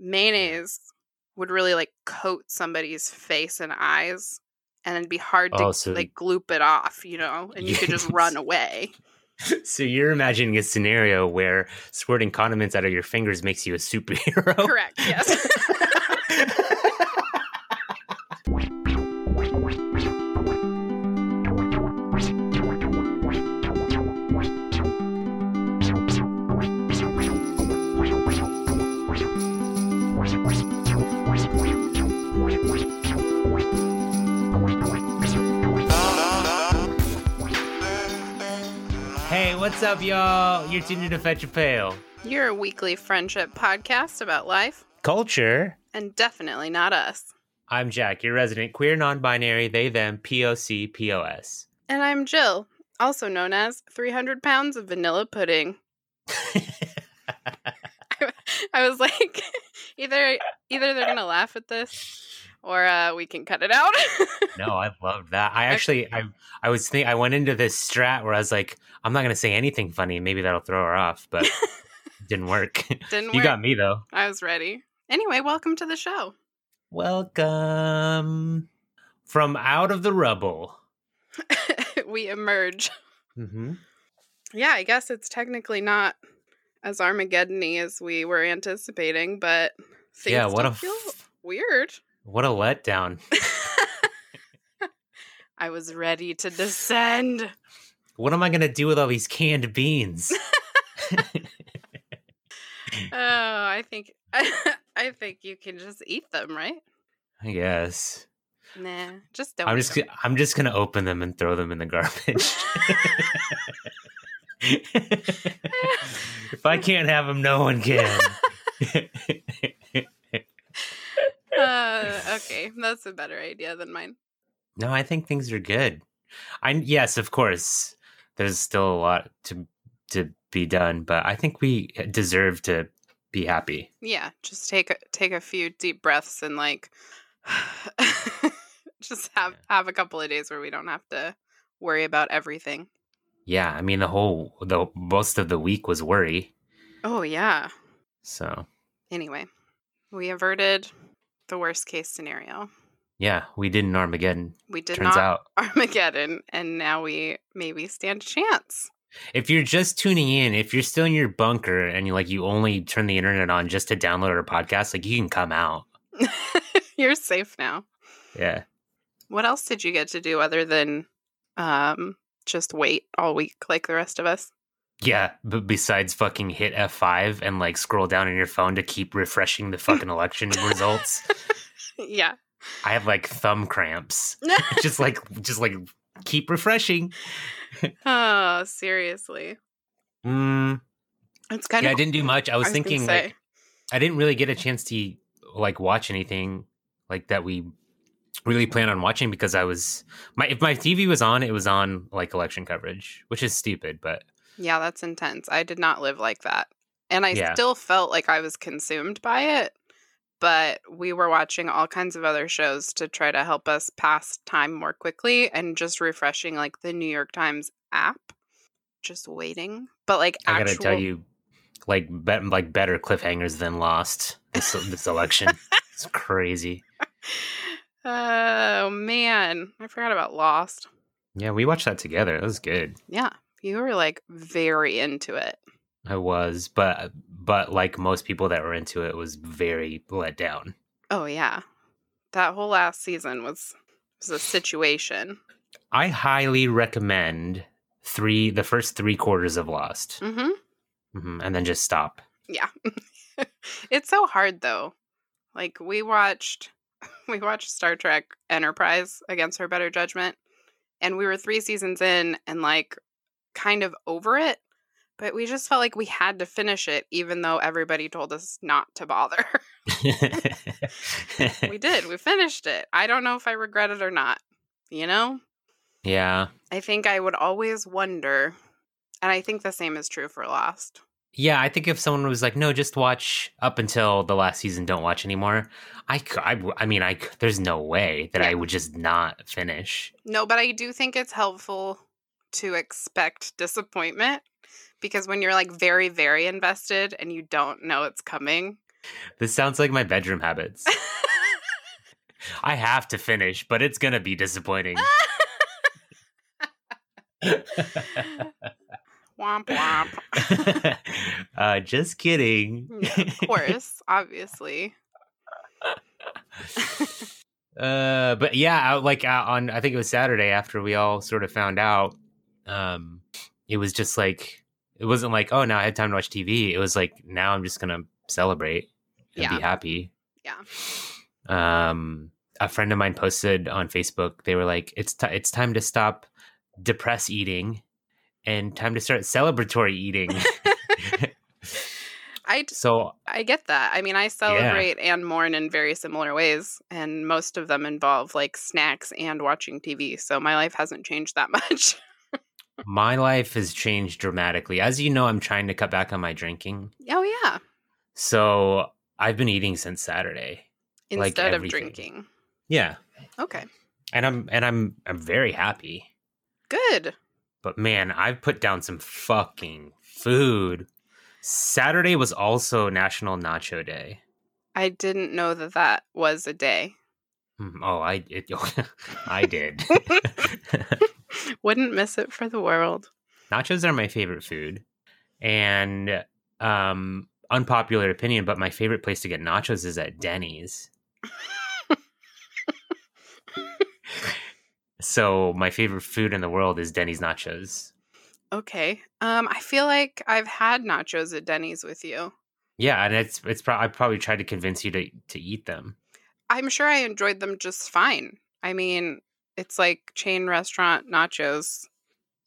mayonnaise would really like coat somebody's face and eyes and it'd be hard to Oh, so- like gloop it off, you know, and you could just run away. So you're imagining a scenario where squirting condiments out of your fingers makes you a superhero. Correct. Yes. what's up, y'all? You're tuned in to Fetch a Pail. You're a weekly friendship podcast about life Culture. and definitely not us. I'm Jack, your resident queer non-binary they them POC POS. And I'm Jill, also known as 300 pounds of vanilla pudding. I was like, either either they're gonna laugh at this, or uh, we can cut it out. no, I love that. I actually, I, I was think I went into this strat where I was like, I'm not gonna say anything funny. Maybe that'll throw her off, but it didn't work. Didn't you work. got me though. I was ready. Anyway, welcome to the show. Welcome from out of the rubble. we emerge. Mm-hmm. Yeah, I guess it's technically not as Armageddon-y as we were anticipating, but things Yeah, what a feel weird. What a letdown. I was ready to descend. What am I gonna do with all these canned beans? Oh, I think I think you can just eat them, right? I guess. Nah, just don't. I'm just them. I'm just gonna open them and throw them in the garbage. if I can't have them, no one can. Uh, okay, that's a better idea than mine. no, I think things are good. I yes, of course, there's still a lot to to be done, but I think we deserve to be happy. Yeah, just take a, take a few deep breaths and like just have have a couple of days where we don't have to worry about everything. Yeah, I mean the whole the most of the week was worry. Oh yeah. So Anyway, we averted the worst case scenario. yeah, we did an Armageddon. We did Turns not out, Armageddon, and now we maybe stand a chance. if you're just tuning in, if you're still in your bunker and you like you only turn the internet on just to download our podcast, like you can come out. You're safe now. Yeah. What else did you get to do other than um, just wait all week like the rest of us? Yeah, but besides fucking hit F5 and like scroll down on your phone to keep refreshing the fucking election results, yeah. I have like thumb cramps. just like just like keep refreshing. oh, seriously. Mm, It's kind of yeah, I didn't do much. I was, gonna thinking like I didn't really get a chance to like watch anything like that we really plan on watching because I was my if my TV was on, it was on like election coverage, which is stupid, but Yeah, that's intense. I did not live like that. And I Yeah. still felt like I was consumed by it, but we were watching all kinds of other shows to try to help us pass time more quickly and just refreshing like the New York Times app, just waiting. But like I gotta actual tell you, like bet like better cliffhangers than Lost this this election. it's crazy. Oh man, I forgot about Lost. Yeah, we watched that together. It was good. Yeah, you were like very into it. I was, but but like most people that were into it, was very let down. Oh yeah. That whole last season was was a situation. I highly recommend three the first three quarters of Lost, Mhm. hmm and then just stop. Yeah. it's so hard though. Like we watched we watched Star Trek Enterprise against her better judgment and we were 3 seasons in and like kind of over it, but we just felt like we had to finish it even though everybody told us not to bother. we did. We finished it. I don't know if I regret it or not. You know? yeah, I think I would always wonder and I think the same is true for Lost. yeah. I think if someone was like, "No, just watch up until the last season, don't watch anymore," I, I, I mean, I there's no way that I would just not finish. No, but I do think it's helpful to expect disappointment because when you're like very, very invested and you don't know it's coming, This sounds like my bedroom habits. I have to finish, but it's gonna be disappointing. womp womp. uh, just kidding. Yeah, of course, obviously. uh, but yeah, I- like uh, on I think it was Saturday after we all sort of found out. Um, it was just like it wasn't like oh now I had time to watch TV. It was like now I'm just gonna celebrate and Yeah. be happy. Yeah. Um, a friend of mine posted on Facebook. They were like, "It's ti it's time to stop depress eating." And time to start celebratory eating. I so I get that. I mean, I celebrate and mourn in very similar ways, and most of them involve like snacks and watching TV. So my life hasn't changed that much. My life has changed dramatically. As you know, I'm trying to cut back on my drinking. oh yeah, So I've been eating since Saturday. Like instead of drinking. Yeah. Okay, And I'm and I'm I'm very happy. good. But man, I've put down some fucking food. Saturday was also National Nacho Day. I didn't know that that was a day. Mm, Oh, I it, I did. Wouldn't miss it for the world. Nachos are my favorite food. And um unpopular opinion, but my favorite place to get nachos is at Denny's. so my favorite food in the world is Denny's nachos. Okay. Um, I feel like I've had nachos at Denny's with you. Yeah, and it's it's pro- I probably tried to convince you to to eat them. I'm sure I enjoyed them just fine. I mean, it's like chain restaurant nachos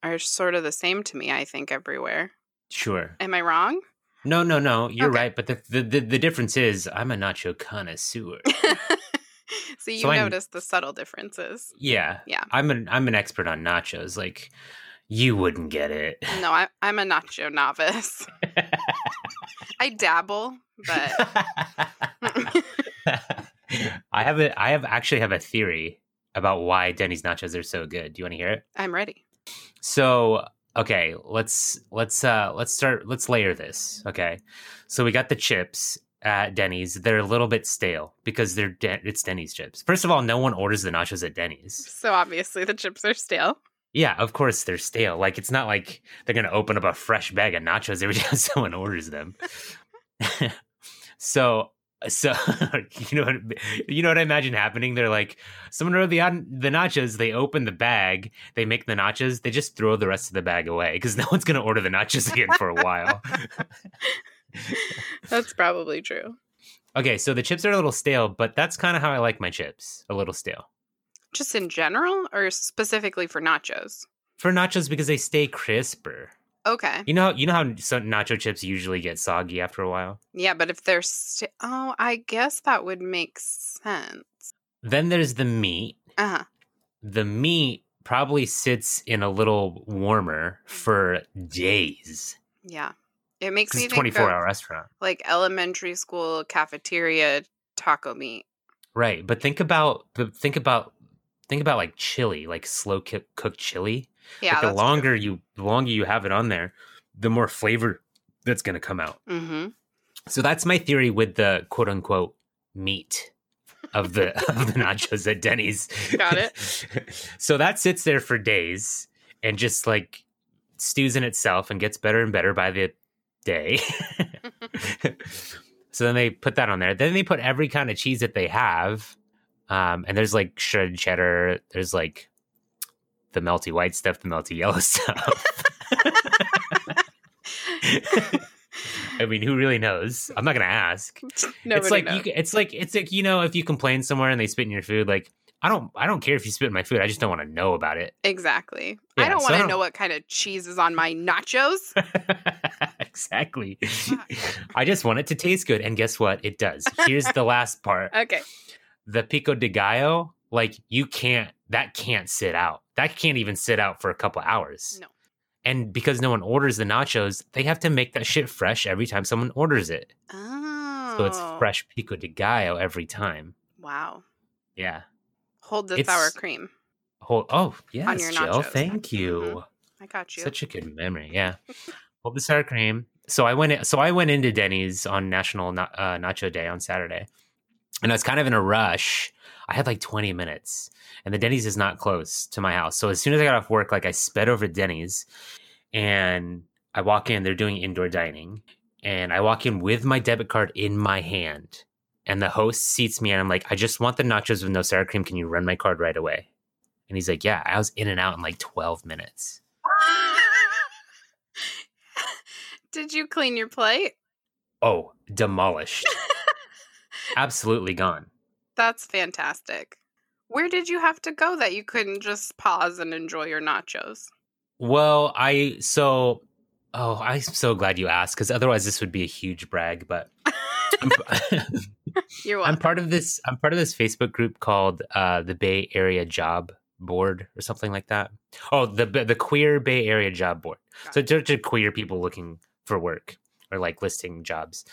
are sort of the same to me, I think, everywhere. Sure. Am I wrong? No, no, no. You're Okay. right, but the, the the the difference is I'm a nacho connoisseur. so you So notice the subtle differences. yeah, Yeah. I'm an I'm an expert on nachos. Like you wouldn't get it. No, I, I'm a nacho novice. I dabble, but I have a I have actually have a theory about why Denny's nachos are so good. Do you want to hear it? I'm ready. So okay, let's let's uh let's start let's layer this. Okay, so we got the chips at Denny's. They're a little bit stale because they're Den- it's Denny's chips. First of all, no one orders the nachos at Denny's. So obviously the chips are stale. Yeah, of course they're stale. Like it's not like they're gonna open up a fresh bag of nachos every time someone orders them. so so you know what you know what I imagine happening? They're like someone ordered the the nachos, they open the bag, they make the nachos, they just throw the rest of the bag away because no one's gonna order the nachos again for a while. That's probably true. okay, so the chips are a little stale, but that's kind of how I like my chips, a little stale. Just in general or specifically for nachos? For nachos because they stay crisper. Okay. You know, you know how some nacho chips usually get soggy after a while. Yeah, but if they're st- oh, I guess that would make sense. Then there's the meat. Uh huh. The meat probably sits in a little warmer for days. Yeah, it makes me twenty four hour restaurant. like elementary school cafeteria taco meat. Right. But think about, but think about, think about like chili, like slow cooked chili. Yeah, like the longer you, the longer you have it on there, the more flavor that's going to come out. Mm-hmm. So that's my theory with the quote unquote meat of the of the nachos at Denny's. Got it. so that sits there for days and just like stews in itself and gets better and better by the day. so then they put that on there. Then they put every kind of cheese that they have. Um, and there's like shredded cheddar. There's like the melty white stuff, the melty yellow stuff. I mean, who really knows? I'm not gonna ask. Nobody it's like knows. you. It's like it's like you know, if you complain somewhere and they spit in your food, like I don't, I don't care if you spit in my food. I just don't want to know about it. exactly. I don't so want to know what kind of cheese is on my nachos. exactly. I just want it to taste good, and guess what? It does. Here's the last part: Okay. The pico de gallo. Like you can't, that can't sit out. That can't even sit out for a couple hours. No. And because no one orders the nachos, they have to make that shit fresh every time someone orders it. Oh. So it's fresh pico de gallo every time. Wow. Yeah. Hold the It's- sour cream. Hold, oh, yes, your Jill. nachos. Thank you. I got you. Such a good memory. Yeah. Hold the sour cream. so I went in, so I went into Denny's on National Na- uh, Nacho Day on Saturday, and I was kind of in a rush. I had like 20 minutes, and the Denny's is not close to my house. So as soon as I got off work, like I sped over to Denny's, and I walk in. They're doing indoor dining, and I walk in with my debit card in my hand, and the host seats me, and I'm like, I just want the nachos with no sour cream. Can you run my card right away? And he's like, Yeah. I was in and out in like 12 minutes. Did you clean your plate? Oh, demolished. Absolutely gone. That's fantastic. Where did you have to go that you couldn't just pause and enjoy your nachos? Well, I so oh, I'm so glad you asked because otherwise this would be a huge brag. But I'm, You're I'm part of this. I'm part of this Facebook group called uh, the Bay Area Job Board or something like that. Oh, the the Queer Bay Area Job Board. So it's just queer people looking for work or like listing jobs.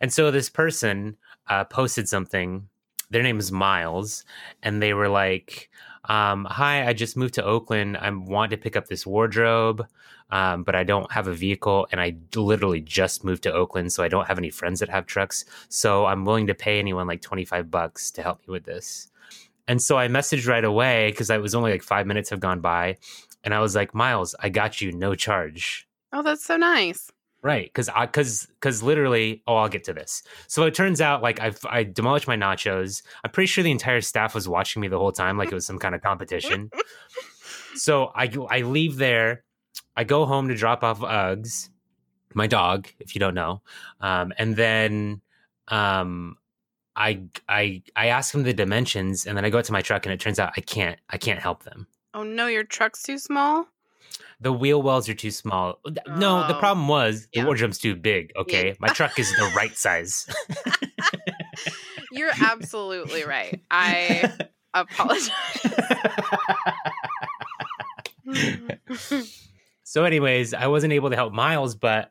And so this person uh, posted something. Their name is Miles, and they were like, um, "Hi, I just moved to Oakland. I want to pick up this wardrobe, um, but I don't have a vehicle, and I literally just moved to Oakland, so I don't have any friends that have trucks. So I'm willing to pay anyone like twenty five bucks to help me with this." And so I messaged right away because I was only like five minutes have gone by, and I was like, "Miles, I got you, no charge." Oh, that's so nice. Right, because I because because literally, oh, I'll get to this. So it turns out, like I I demolished my nachos. I'm pretty sure the entire staff was watching me the whole time, like it was some kind of competition. so I I leave there, I go home to drop off Uggs, my dog, if you don't know, um, and then um, I I I ask him the dimensions, and then I go to my truck, and it turns out I can't I can't help them. Oh no, your truck's too small? The wheel wells are too small. No, the Oh, problem was the yeah. wardrobe's too big. Okay, my truck is the right size. You're absolutely right. I apologize. so, anyways, I wasn't able to help Miles, but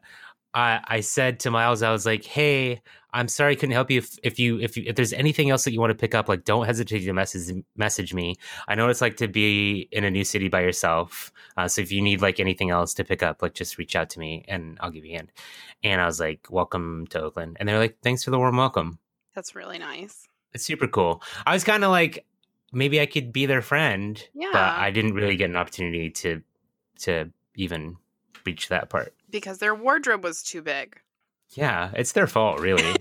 I, I said to Miles, I was like, "Hey, I'm sorry I couldn't help you. If, if you if you, if there's anything else that you want to pick up, like don't hesitate to message message me. I know what it's like to be in a new city by yourself. Uh, so if you need like anything else to pick up, like just reach out to me and I'll give you a hand." And I was like, "Welcome to Oakland," and they're like, "Thanks for the warm welcome." That's really nice. It's super cool. I was kind of like, maybe I could be their friend, Yeah. but I didn't really get an opportunity to to even reach that part. Because their wardrobe was too big. Yeah, it's their fault, really.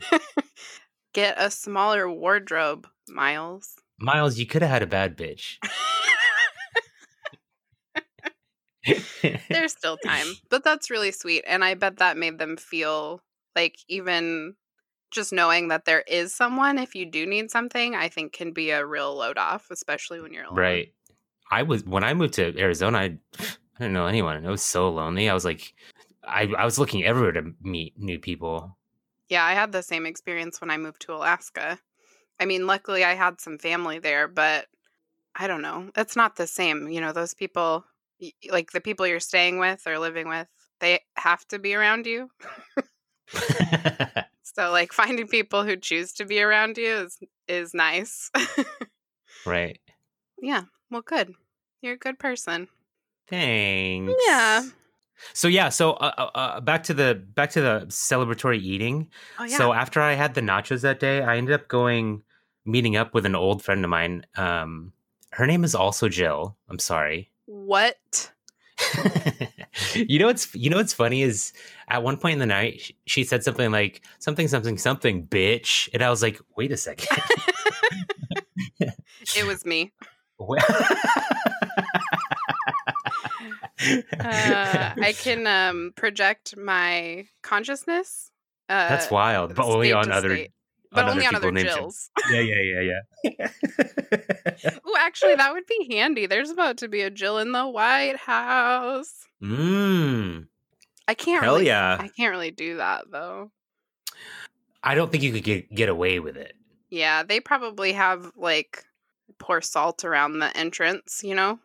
Get a smaller wardrobe, Miles. Miles, you could have had a bad bitch. There's still time, but that's really sweet. And I bet that made them feel like even just knowing that there is someone, if you do need something, I think can be a real load off, especially when you're alone. right. I was when I moved to Arizona. I, I didn't know anyone. It was so lonely. I was like, I I was looking everywhere to meet new people. Yeah, I had the same experience when I moved to Alaska. I mean, luckily I had some family there, but I don't know. It's not the same. You know, those people, like the people you're staying with or living with, they have to be around you. So, like, finding people who choose to be around you is is nice. right. yeah. Well, good. You're a good person. Thanks. Yeah. So yeah, so uh, uh, uh, back to the back to the celebratory eating. Oh yeah. So after I had the nachos that day, I ended up going meeting up with an old friend of mine. Um, her name is also Jill. I'm sorry. what? you know what's you know what's funny is at one point in the night she, she said something like something something something bitch, and I was like, wait a second. It was me. Uh, I can um, project my consciousness. Uh, That's wild, but only on other state. but on only on other. Jills. Yeah, yeah, yeah, yeah. Oh, actually, that would be handy. There's about to be a Jill in the White House. Mmm. I can't. Hell really, yeah. I can't really do that though. I don't think you could get get away with it. Yeah, they probably have like pour salt around the entrance. You know.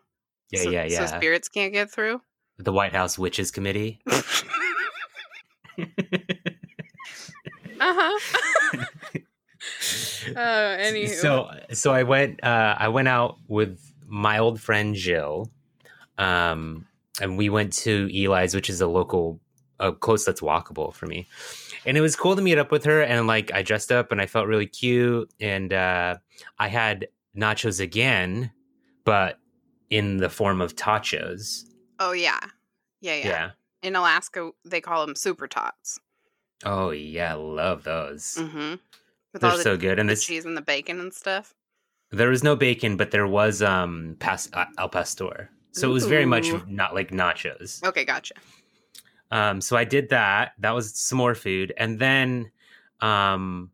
Yeah, so, yeah, yeah. So spirits can't get through. the White House Witches Committee. uh huh. Oh, anywho. so so I went uh I went out with my old friend Jill. Um and we went to Eli's, which is a local a close that's walkable for me. And it was cool to meet up with her and like I dressed up and I felt really cute and uh I had nachos again, but in the form of tachos. Oh yeah. Yeah, yeah. Yeah. In Alaska, they call them super tots. Oh yeah, love those. Mm-hmm. With They're the, so good. And the this cheese and the bacon and stuff. there was no bacon, but there was um pas- uh, al pastor. So it was very much not like nachos. Okay, gotcha. Um, so I did that. That was some more food, and then um,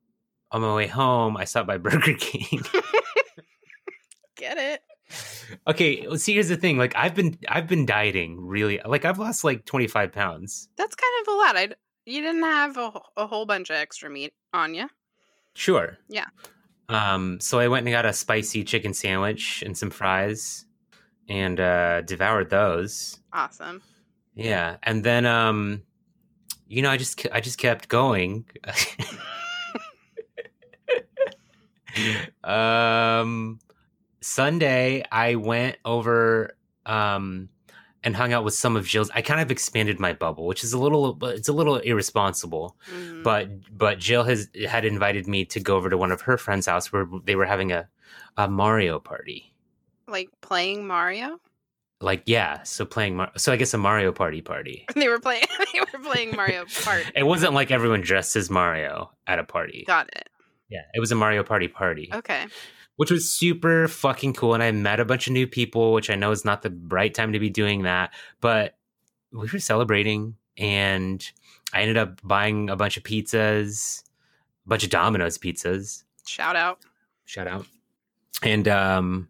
on my way home, I stopped by Burger King. Get it? Okay, well, see, here's the thing. Like, I've been I've been dieting really. Like, I've lost like 25 pounds. That's kind of a lot. I you didn't have a, a whole bunch of extra meat on you. Sure. Yeah. Um, so I went and got a spicy chicken sandwich and some fries, and uh, devoured those. Awesome. Yeah, and then um, you know, I just I just kept going. um, Sunday I went over um and hung out with some of Jill's. I kind of expanded my bubble, which is a little it's a little irresponsible. Mhm. But but Jill has had invited me to go over to one of her friends' house where they were having a a Mario party. like playing Mario. Like yeah, so playing Mar- so I guess a Mario party party. They were playing. they were playing Mario Kart. It wasn't like everyone dressed as Mario at a party. Got it. Yeah, it was a Mario Party party, Okay. Which was super fucking cool. And I met a bunch of new people, which I know is not the right time to be doing that, but we were celebrating, and I ended up buying a bunch of pizzas, a bunch of Domino's pizzas. Shout out. Shout out, and um,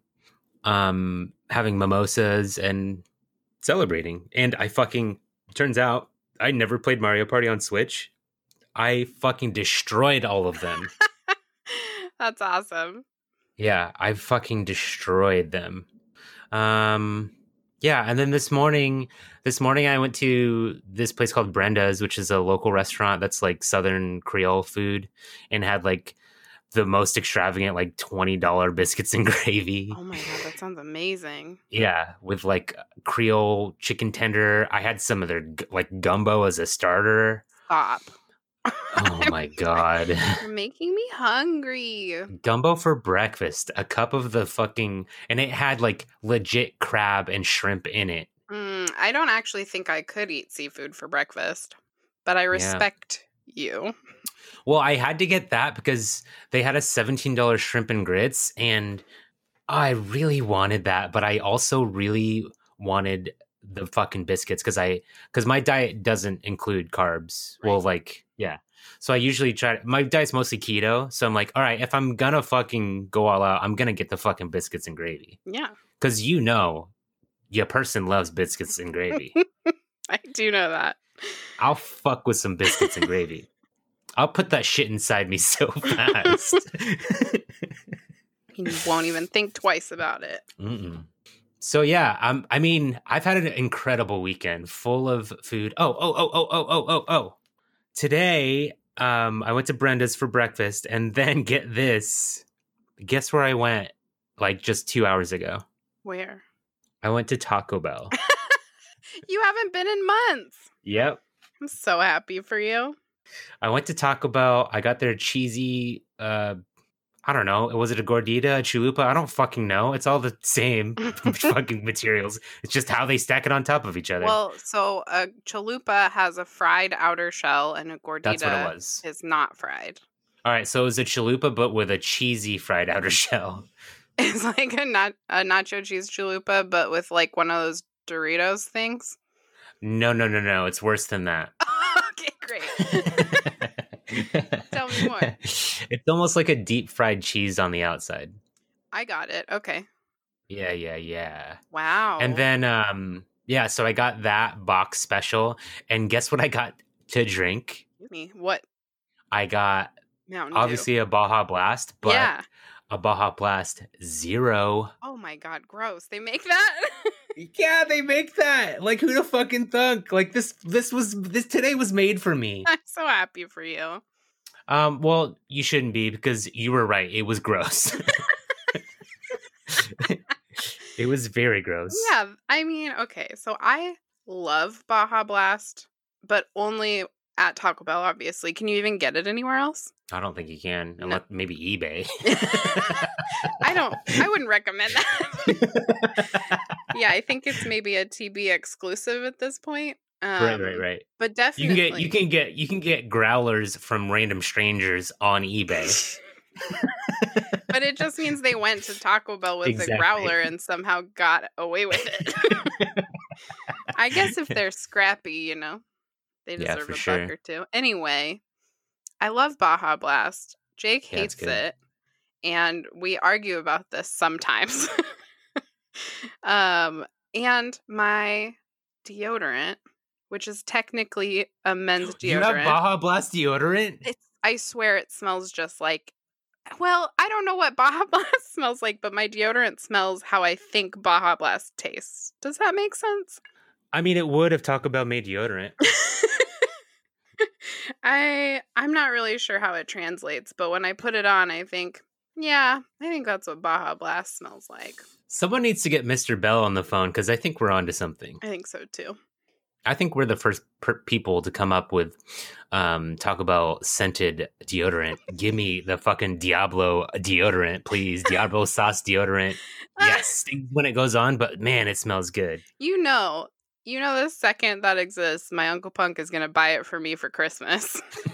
um, having mimosas and celebrating. And I fucking turns out I never played Mario Party on Switch. I fucking destroyed all of them. That's awesome. Yeah, I fucking destroyed them. Um yeah, and then this morning this morning I went to this place called Brenda's, which is a local restaurant that's like southern creole food and had like the most extravagant like $20 biscuits and gravy. Oh my god, that sounds amazing. Yeah, with like creole chicken tender. I had some of their like gumbo as a starter. Stop. Oh my god. You're making me hungry. gumbo for breakfast a cup of the fucking and it had like legit crab and shrimp in it Mm, I don't actually think I could eat seafood for breakfast, but I respect you. well i had to get that because they had a $17 shrimp and grits and i really wanted that but i also really wanted the fucking biscuits because i because my diet doesn't include carbs well like yeah so i usually try my diet's mostly keto so i'm like all right if i'm gonna fucking go all out i'm gonna get the fucking biscuits and gravy Yeah, because you know your person loves biscuits and gravy. I do know that. I'll fuck with some biscuits and gravy. I'll put that shit inside me so fast. You won't even think twice about it. Mm-mm. So yeah, um, I mean, I've had an incredible weekend full of food. Oh, oh, oh, oh, oh, oh, oh, oh. Today, um, I went to Brenda's for breakfast, and then get this. Guess where I went? Like just two hours ago. Where? I went to Taco Bell. You haven't been in months. yep. I'm so happy for you. I went to Taco Bell. I got their cheesy. uh I don't know. Was it a gordita, a chalupa? I don't fucking know. It's all the same fucking materials. It's just how they stack it on top of each other. Well, so a chalupa has a fried outer shell, and a gordita That's what it was. is not fried. All right, so it was a chalupa, but with a cheesy fried outer shell. It's like a not a nacho cheese chalupa, but with like one of those Doritos things. No, no, no, no. It's worse than that. okay, great. Tell me more. It's almost like a deep fried cheese on the outside. I got it. Okay. Yeah, yeah, yeah. Wow. And then um yeah, so I got that box special and guess what I got to drink? me what I got Mountain Dew. obviously a Baja Blast, but yeah. a Baja Blast Zero. Oh my god, gross. They make that? Yeah, they make that. Like who the fucking thunk? Like this this was this today was made for me. I'm so happy for you. Um well, you shouldn't be because you were right. It was gross. it was very gross. Yeah, I mean, okay, so I love Baja Blast, but only at Taco Bell, obviously. Can you even get it anywhere else? I don't think you can, No. unless maybe eBay. I don't, I wouldn't recommend that. yeah, I think it's maybe a TB exclusive at this point. Um, right, right, right. But definitely, You can get you can get you can get growlers from random strangers on eBay. but it just means they went to Taco Bell with Exactly. a growler and somehow got away with it. I guess if they're scrappy, you know, they Yeah, deserve for a sure. buck or two. Anyway, I love Baja Blast. Jake Yeah, hates it, and we argue about this sometimes. um, and my deodorant, which is technically a men's deodorant, You have Baja Blast deodorant? it's I swear it smells just like well, I don't know what Baja Blast smells like, but my deodorant smells how I think Baja Blast tastes. Does that make sense? I mean, it would if Taco Bell made deodorant. I I'm not really sure how it translates, but when I put it on, I think, yeah, I think that's what Baja Blast smells like. Someone needs to get Mr. Bell on the phone because I think we're onto something. I think so too. I think we're the first per- people to come up with um, Taco Bell scented deodorant. Give me the fucking Diablo deodorant, please. Diablo sauce deodorant. Yes, when it goes on, but man, it smells good. You know, you know the second that exists, my Uncle Punk is gonna buy it for me for Christmas.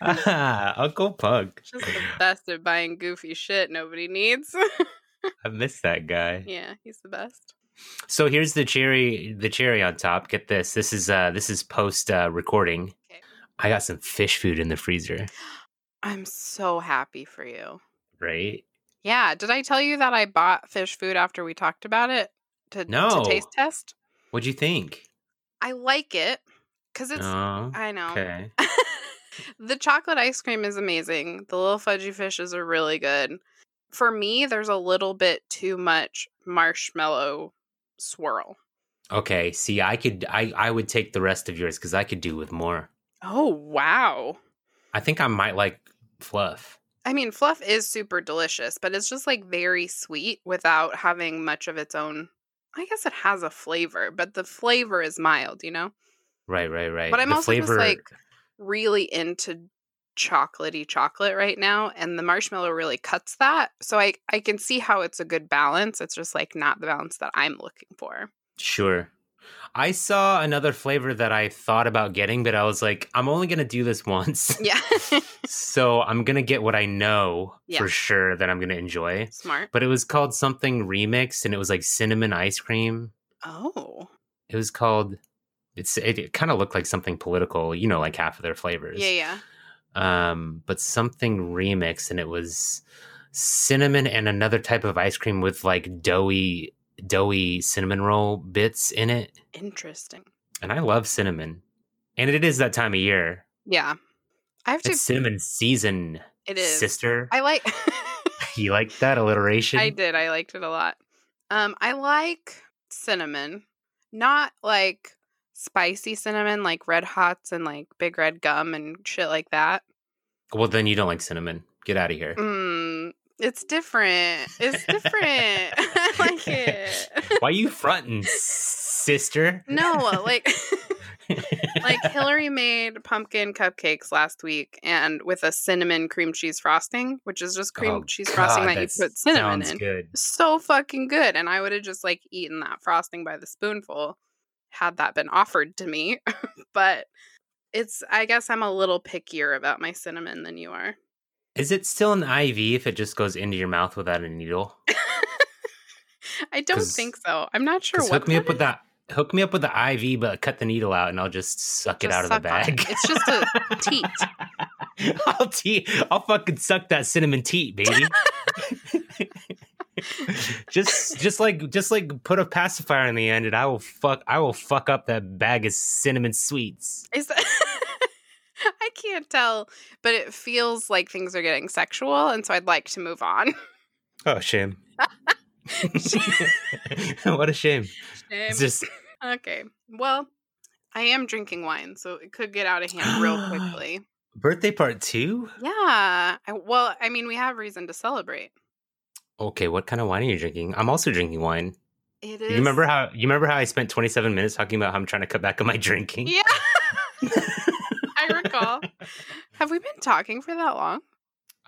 ah, Uncle Pug. Just the best at buying goofy shit nobody needs. I miss that guy. yeah, he's the best. So here's the cherry, the cherry on top. Get this. This is uh this is post uh, recording. Okay. I got some Phish Food in the freezer. I'm so happy for you. Right? Yeah, did I tell you that I bought Phish Food after we talked about it to, No. to taste test? What'd you think? I like it because it's. Oh, I know. okay. the chocolate ice cream is amazing. The little fudgy fishes are really good. For me, there's a little bit too much marshmallow swirl. Okay. See, I could, I, I would take the rest of yours because I could do with more. Oh, wow. I think I might like fluff. I mean, fluff is super delicious, but it's just like very sweet without having much of its own. I guess it has a flavor, but the flavor is mild, you know? Right, right, right. But I'm the also just, like, Really into chocolatey chocolate right now, and the marshmallow really cuts that. So I, I can see how it's a good balance. It's just like not the balance that I'm looking for. sure. I saw another flavor that I thought about getting, but I was like, I'm only gonna do this once, Yeah. so I'm gonna get what I know Yeah. for sure that I'm gonna enjoy. Smart. But it was called something remixed, and it was like cinnamon ice cream. Oh. It was called. It's it, it kind of looked like something political, you know, like half of their flavors. Yeah, yeah. um, but something remix, and it was cinnamon and another type of ice cream with like doughy, doughy cinnamon roll bits in it. Interesting. And I love cinnamon, and it is that time of year. Yeah. I have to. It's cinnamon season, it is. sister. I like. you like that alliteration? I did. I liked it a lot. Um, I like cinnamon, not like spicy cinnamon, like red hots and like big red gum and shit like that. Well, then you don't like cinnamon. Get out of here. Mm, it's different. It's different. I like it. Why you fronting, sister? no, like like Hillary made pumpkin cupcakes last week and with a cinnamon cream cheese frosting, which is just cream Oh, cheese frosting God, that you put cinnamon in. good. so fucking good. And I would have just like eaten that frosting by the spoonful had that been offered to me. but it's, I guess I'm a little pickier about my cinnamon than you are. Is it still an IV if it just goes into your mouth without a needle? I don't think so. I'm not sure what. hook me up that with that. Hook me up with the IV, but cut the needle out, and I'll just suck it Just out of the on it. bag. It's just a teat. I'll teat. I'll fucking suck that cinnamon teat, baby. just, just like, just like put a pacifier in the end, and I will fuck. I will fuck up that bag of cinnamon sweets. Is that- I can't tell, but it feels like things are getting sexual, and so I'd like to move on. Oh, shame. what a shame. It's just Okay. Well, I am drinking wine, so it could get out of hand real quickly. birthday part two. Yeah. I, well, I mean, we have reason to celebrate. Okay, what kind of wine are you drinking? I'm also drinking wine. It is. You remember how you remember how I spent 27 minutes talking about how I'm trying to cut back on my drinking? Yeah. I recall. Have we been talking for that long?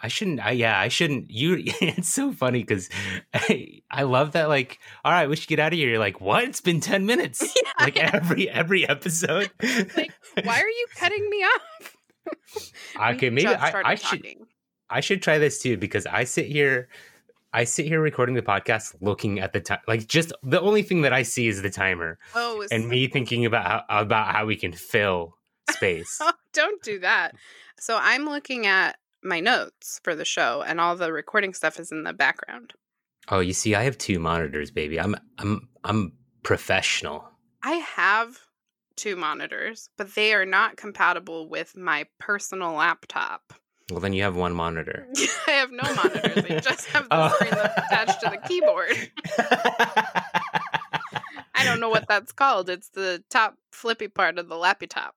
I shouldn't. I, yeah, I shouldn't. You. It's so funny because I, I love that. Like, all right, we should get out of here. You're like, what? It's been ten minutes. Yeah. Like every every episode. Like, Why are you cutting me off? Okay, maybe I, I should. I should try this too because I sit here. I sit here recording the podcast, looking at the time. Like, just the only thing that I see is the timer, Oh, and me thinking about how, about how we can fill space. Oh, don't do that. So I'm looking at my notes for the show, and all the recording stuff is in the background. oh, you see, I have two monitors, baby. I'm I'm I'm professional. I have two monitors, but they are not compatible with my personal laptop. Well, then you have one monitor. I have no monitors. I just have the Oh. screen attached to the keyboard. I don't know what that's called. It's the top flippy part of the lappy top.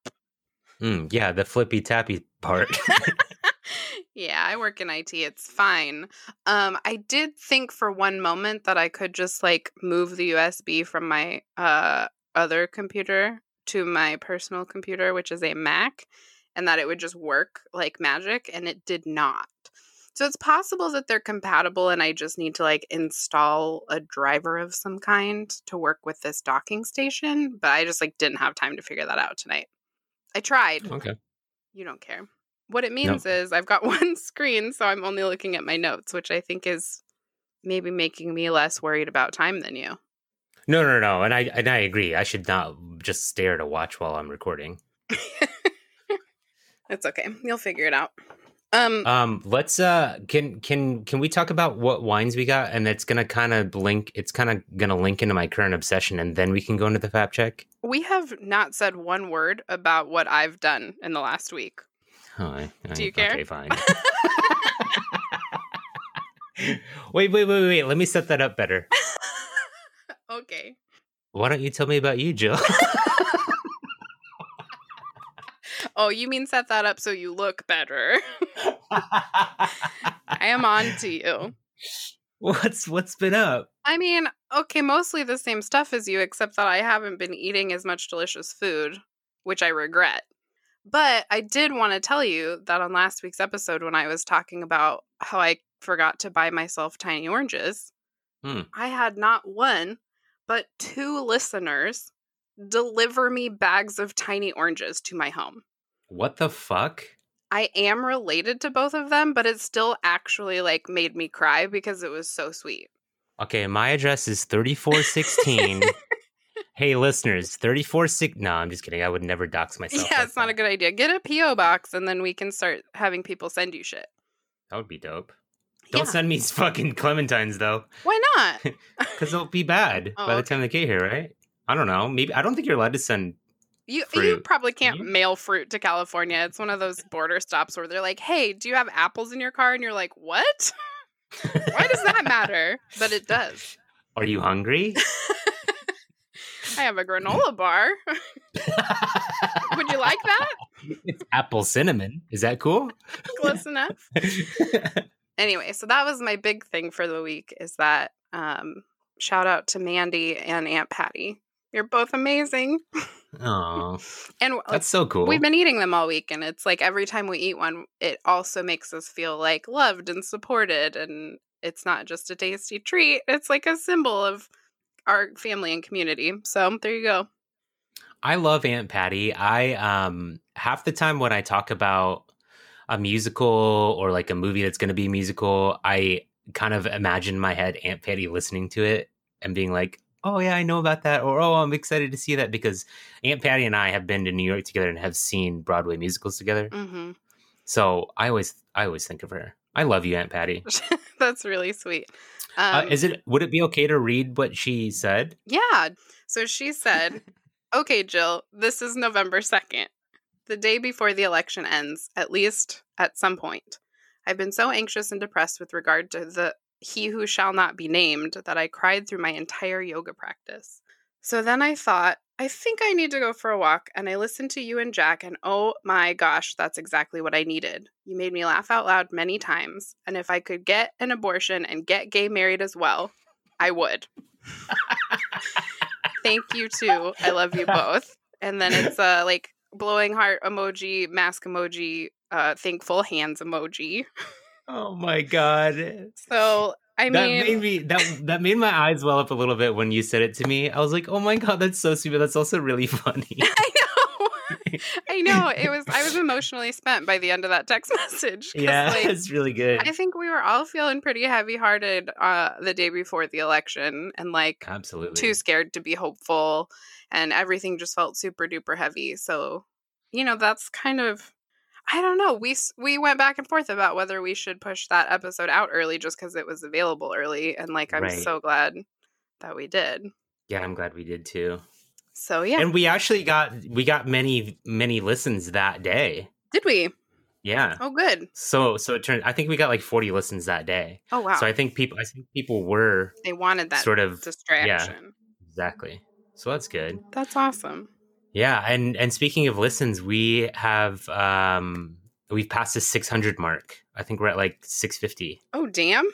Mm, yeah, the flippy tappy part. yeah, I work in IT. It's fine. Um, I did think for one moment that I could just like move the USB from my uh other computer to my personal computer, which is a Mac, and that it would just work like magic, and it did not. So it's possible that they're compatible and I just need to like install a driver of some kind to work with this docking station, but I just like didn't have time to figure that out tonight. I tried. okay. You don't care. What it means is I've got one screen, so I'm only looking at my notes, which I think is maybe making me less worried about time than you. No, no, no, and I and I agree. I should not just stare to watch while I'm recording. It's okay. You'll figure it out. Um, Um, let's uh, can can can we talk about what wines we got, and it's gonna kind of link. It's kind of gonna link into my current obsession, and then we can go into the fab check. we have not said one word about what I've done in the last week. Oh, I- I- Do you care? Okay, fine. wait, wait, wait, wait. Let me set that up better. okay. Why don't you tell me about you, Jill? Oh, you mean set that up so you look better? I am on to you. what's what's been up? I mean, okay, mostly the same stuff as you, except that I haven't been eating as much delicious food, which I regret. But I did want to tell you that on last week's episode, when I was talking about how I forgot to buy myself tiny oranges, Hmm. I had not one, but two listeners deliver me bags of tiny oranges to my home. What the fuck? I am related to both of them, but it still actually like made me cry because it was so sweet. Okay, my address is 3416. hey, listeners, 346. No, I'm just kidding. I would never dox myself. yeah, like it's not a good idea. Get a PO box and then we can start having people send you shit. That would be dope. Don't Yeah. send me fucking clementines though, Why not? because they'll be bad Oh, by the okay. time they get here, right? I don't know. Maybe I don't think you're allowed to send. You you probably can't You? mail fruit to California. It's one of those border stops where they're like, "Hey, do you have apples in your car?" And you're like, "What? Why does that matter?" But it does. Are you hungry? I have a granola bar. Would you like that? it's apple cinnamon. Is that cool? Close enough. anyway, so that was my big thing for the week is that um shout out to Mandy and Aunt Patty. You're both amazing. Oh, And that's so cool. we've been eating them all week and it's like every time we eat one, it also makes us feel like loved and supported and it's not just a tasty treat. It's like a symbol of our family and community. So there you go. I love Aunt Patty. I um half the time when I talk about a musical or like a movie that's going to be musical, I kind of imagine my head Aunt Patty listening to it and being like, "Oh yeah, I know about that," or "Oh, I'm excited to see that," because Aunt Patty and I have been to New York together and have seen Broadway musicals together. hmm So I always I always think of her. I love you, Aunt Patty. That's really sweet. uh, Um, is it? Would it be okay to read what she said? Yeah. So she said, Okay, Jill, this is November 2nd, the day before the election ends, at least at some point. I've been so anxious and depressed with regard to the he who shall not be named that I cried through my entire yoga practice. So then I thought, I think I need to go for a walk, and I listened to you and Jack, and oh my gosh, that's exactly what I needed. You made me laugh out loud many times, and if I could get an abortion and get gay married as well, I would. Thank you too. I love you both. And then it's uh like blowing heart emoji, mask emoji, uh thankful hands emoji. Oh my god. So I that mean made me that that made my eyes well up a little bit when you said it to me. I was like, "Oh my god, that's so stupid. That's also really funny. I know. I know. It was I was emotionally spent by the end of that text message. yeah, like, it's really good. I think we were all feeling pretty heavy hearted uh the day before the election and like Absolutely. too scared to be hopeful and everything just felt super duper heavy. So, you know, that's kind of I don't know. We we went back and forth about whether we should push that episode out early just cuz it was available early and like I'm Right. so glad that we did. Yeah, I'm glad we did too. So, yeah. And we actually got we got many many listens that day. did we? Yeah. Oh, good. So so it turned I think we got like 40 listens that day. Oh, wow. So I think people I think people were they wanted that sort of distraction. exactly. So that's good. That's awesome. Yeah, and and speaking of listens, we have um we've passed the 600 mark. I think we're at like 650. Oh, damn.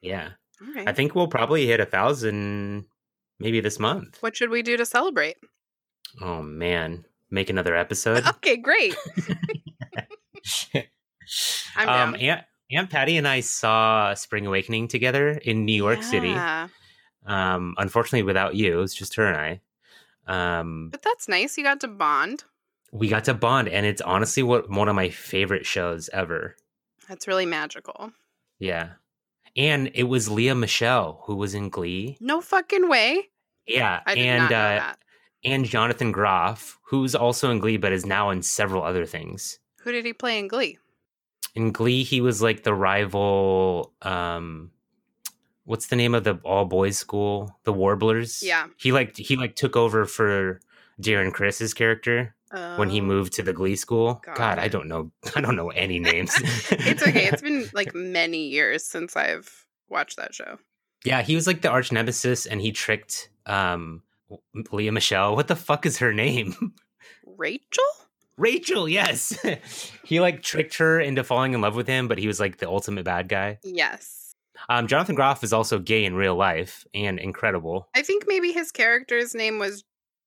Yeah. All right. I think we'll probably hit a thousand maybe this month. what should we do to celebrate? Oh man, make another episode. Okay, great. I'm um, down. Aunt Aunt Patty and I saw Spring Awakening together in New York City. Um, unfortunately, without you, it was just her and I. Um, But that's nice. You got to bond. we got to bond, and it's honestly what one of my favorite shows ever. That's really magical. Yeah, and it was Lea Michele who was in Glee. No fucking way. Yeah, and uh, and Jonathan Groff, who's also in Glee, but is now in several other things. Who did he play in Glee? In Glee, he was like the rival. Um, what's the name of the all boys school? The Warblers. Yeah. He like he like took over for Darren Criss's character when he Um, moved to the Glee school. got God, I don't know. I don't know any names. it's okay. It's been like many years since I've watched that show. yeah, he was like the arch nemesis, and he tricked um Lea Michele. What the fuck is her name? Rachel? Rachel. Yes, he like tricked her into falling in love with him, but he was like the ultimate bad guy. Yes. Um, Jonathan Groff is also gay in real life and incredible. I think maybe his character's name was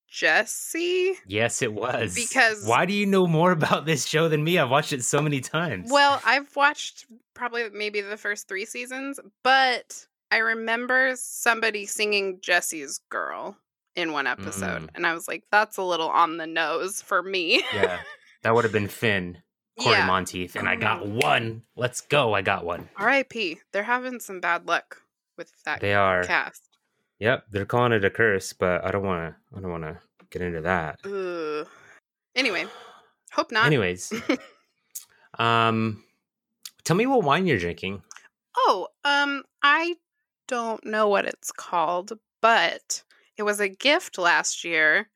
Jesse. Yes, it was. Because- why do you know more about this show than me? I've watched it so many times. Well, I've watched probably maybe the first three seasons, but I remember somebody singing Jesse's Girl in one episode. Mm. And I was like, that's a little on the nose for me. yeah, that would have been Finn, Cory yeah. Monteith, and I got one. Let's go! I got one. R.I.P. They're having some bad luck with that They are. cast. Yep, they're calling it a curse, but I don't want to. I don't want to get into that. Ugh. Anyway, hope not. Anyways, um, tell me what wine you're drinking. Oh, um, I don't know what it's called, but it was a gift last year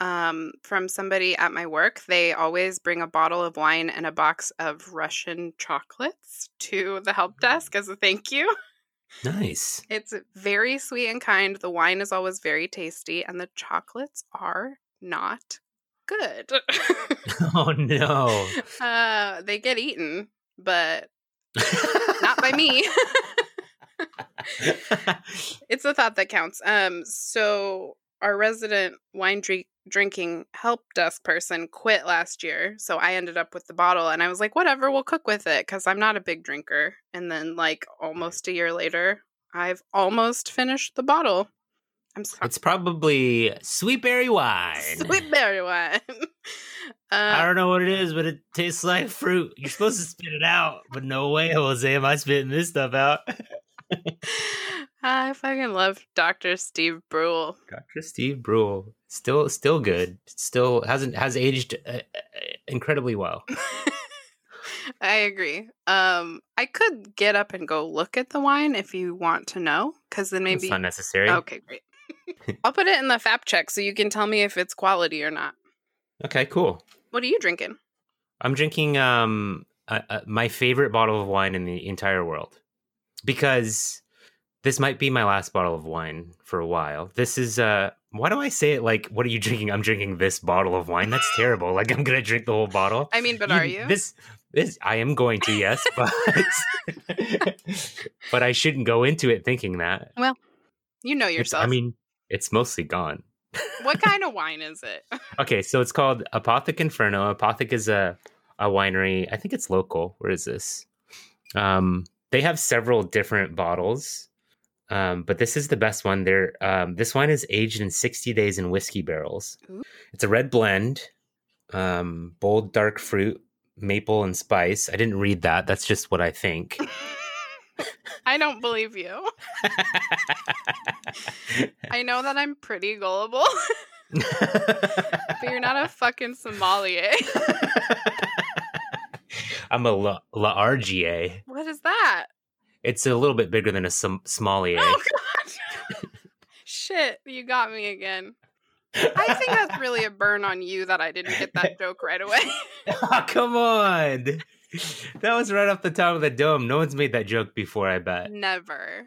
um, from somebody at my work. They always bring a bottle of wine and a box of Russian chocolates to the help desk as a thank you. Nice. It's very sweet and kind. The wine is always very tasty, and the chocolates are not good. Oh no. uh, they get eaten, but not by me. it's the thought that counts. Um, so our resident wine drink drinking help desk person quit last year, so I ended up with the bottle, and I was like, whatever, we'll cook with it because I'm not a big drinker. And then, like almost a year later, I've almost finished the bottle. I'm sorry. it's probably sweet berry wine. Sweet berry wine. I uh, don't know what it is, but it tastes like fruit. You're supposed to spit it out, but no way, Jose, am I spitting this stuff out. I fucking love Dr. Steve Brule. Dr. Steve Brule, still, still good. Still hasn't has aged uh, uh, incredibly well. I agree. Um, I could get up and go look at the wine if you want to know, because then It's maybe. not necessary. Okay, great. I'll put it in the FAP check so you can tell me if it's quality or not. Okay, cool. What are you drinking? I'm drinking um uh, uh, my favorite bottle of wine in the entire world because this might be my last bottle of wine for a while. This is uh why do I say it like what are you drinking? I'm drinking this bottle of wine. That's terrible. Like I'm going to drink the whole bottle. I mean, but are you? This this I am going to, yes, but but I shouldn't go into it thinking that. Well, you know It's- yourself. I mean, it's mostly gone. What kind of wine is it? Okay, so it's called Apothic Inferno. Apothic is a a winery. I think it's local. Where is this? Um, they have several different bottles, um, but this is the best one. There, um, this wine is aged in sixty days in whiskey barrels. Ooh. It's a red blend, um, bold dark fruit, maple and spice. I didn't read that. That's just what I think. I don't believe you. I know that I'm pretty gullible, but you're not a fucking sommelier. I'm a La, La RGA. What is that? It's a little bit bigger than a som- sommelier. Oh god. Shit, you got me again. I think that's really a burn on you that I didn't get that joke right away. oh, come on. That was right off the top of the dome. No one's made that joke before, I bet. Never.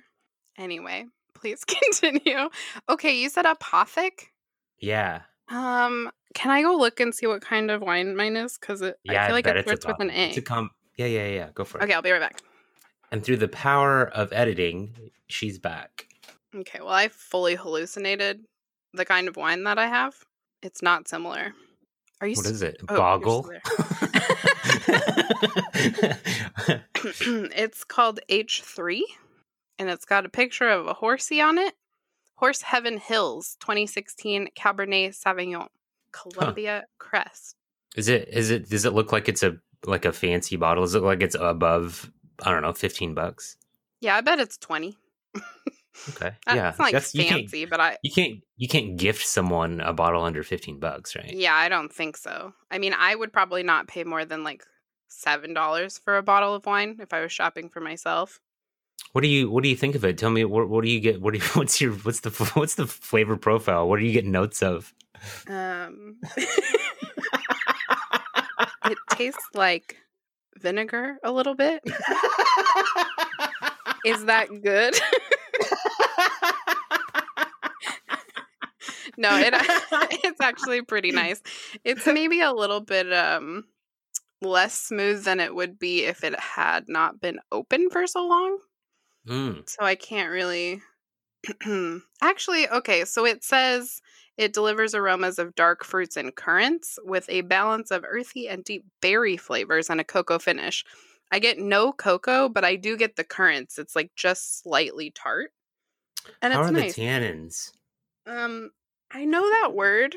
Anyway, please continue. Okay, you said apothic? Yeah. Um, can I go look and see what kind of wine mine is? Because I feel like it it's starts a with an A. It's a com- yeah, yeah, yeah. Go for it. Okay, I'll be right back. And through the power of editing, she's back. Okay, well, I fully hallucinated the kind of wine that I have. It's not similar. Are you? What s- is it? oh, Boggle? it's called H3, and it's got a picture of a horsey on it. Horse Heaven Hills, 2016 Cabernet Sauvignon, Columbia Crest. is it is it does it look like it's a like a fancy bottle? Does it look like it's above I don't know, 15 bucks? Yeah, I bet it's 20. Okay. Uh, yeah. it's like that's fancy, but I you can't you can't gift someone a bottle under 15 bucks, right? yeah, I don't think so. I mean, I would probably not pay more than like seven dollars for a bottle of wine if I was shopping for myself. What do you what do you think of it? Tell me what what do you get? What do you, what's your what's the what's the flavor profile? What are you getting notes of? Um, it tastes like vinegar a little bit. Is that good? no, it it's actually pretty nice. It's maybe a little bit um less smooth than it would be if it had not been open for so long. Mm. So I can't really Actually, okay, so it says it delivers aromas of dark fruits and currants with a balance of earthy and deep berry flavors and a cocoa finish. I get no cocoa, but I do get the currants. It's like just slightly tart. And How it's are nice. the tannins? um I know that word,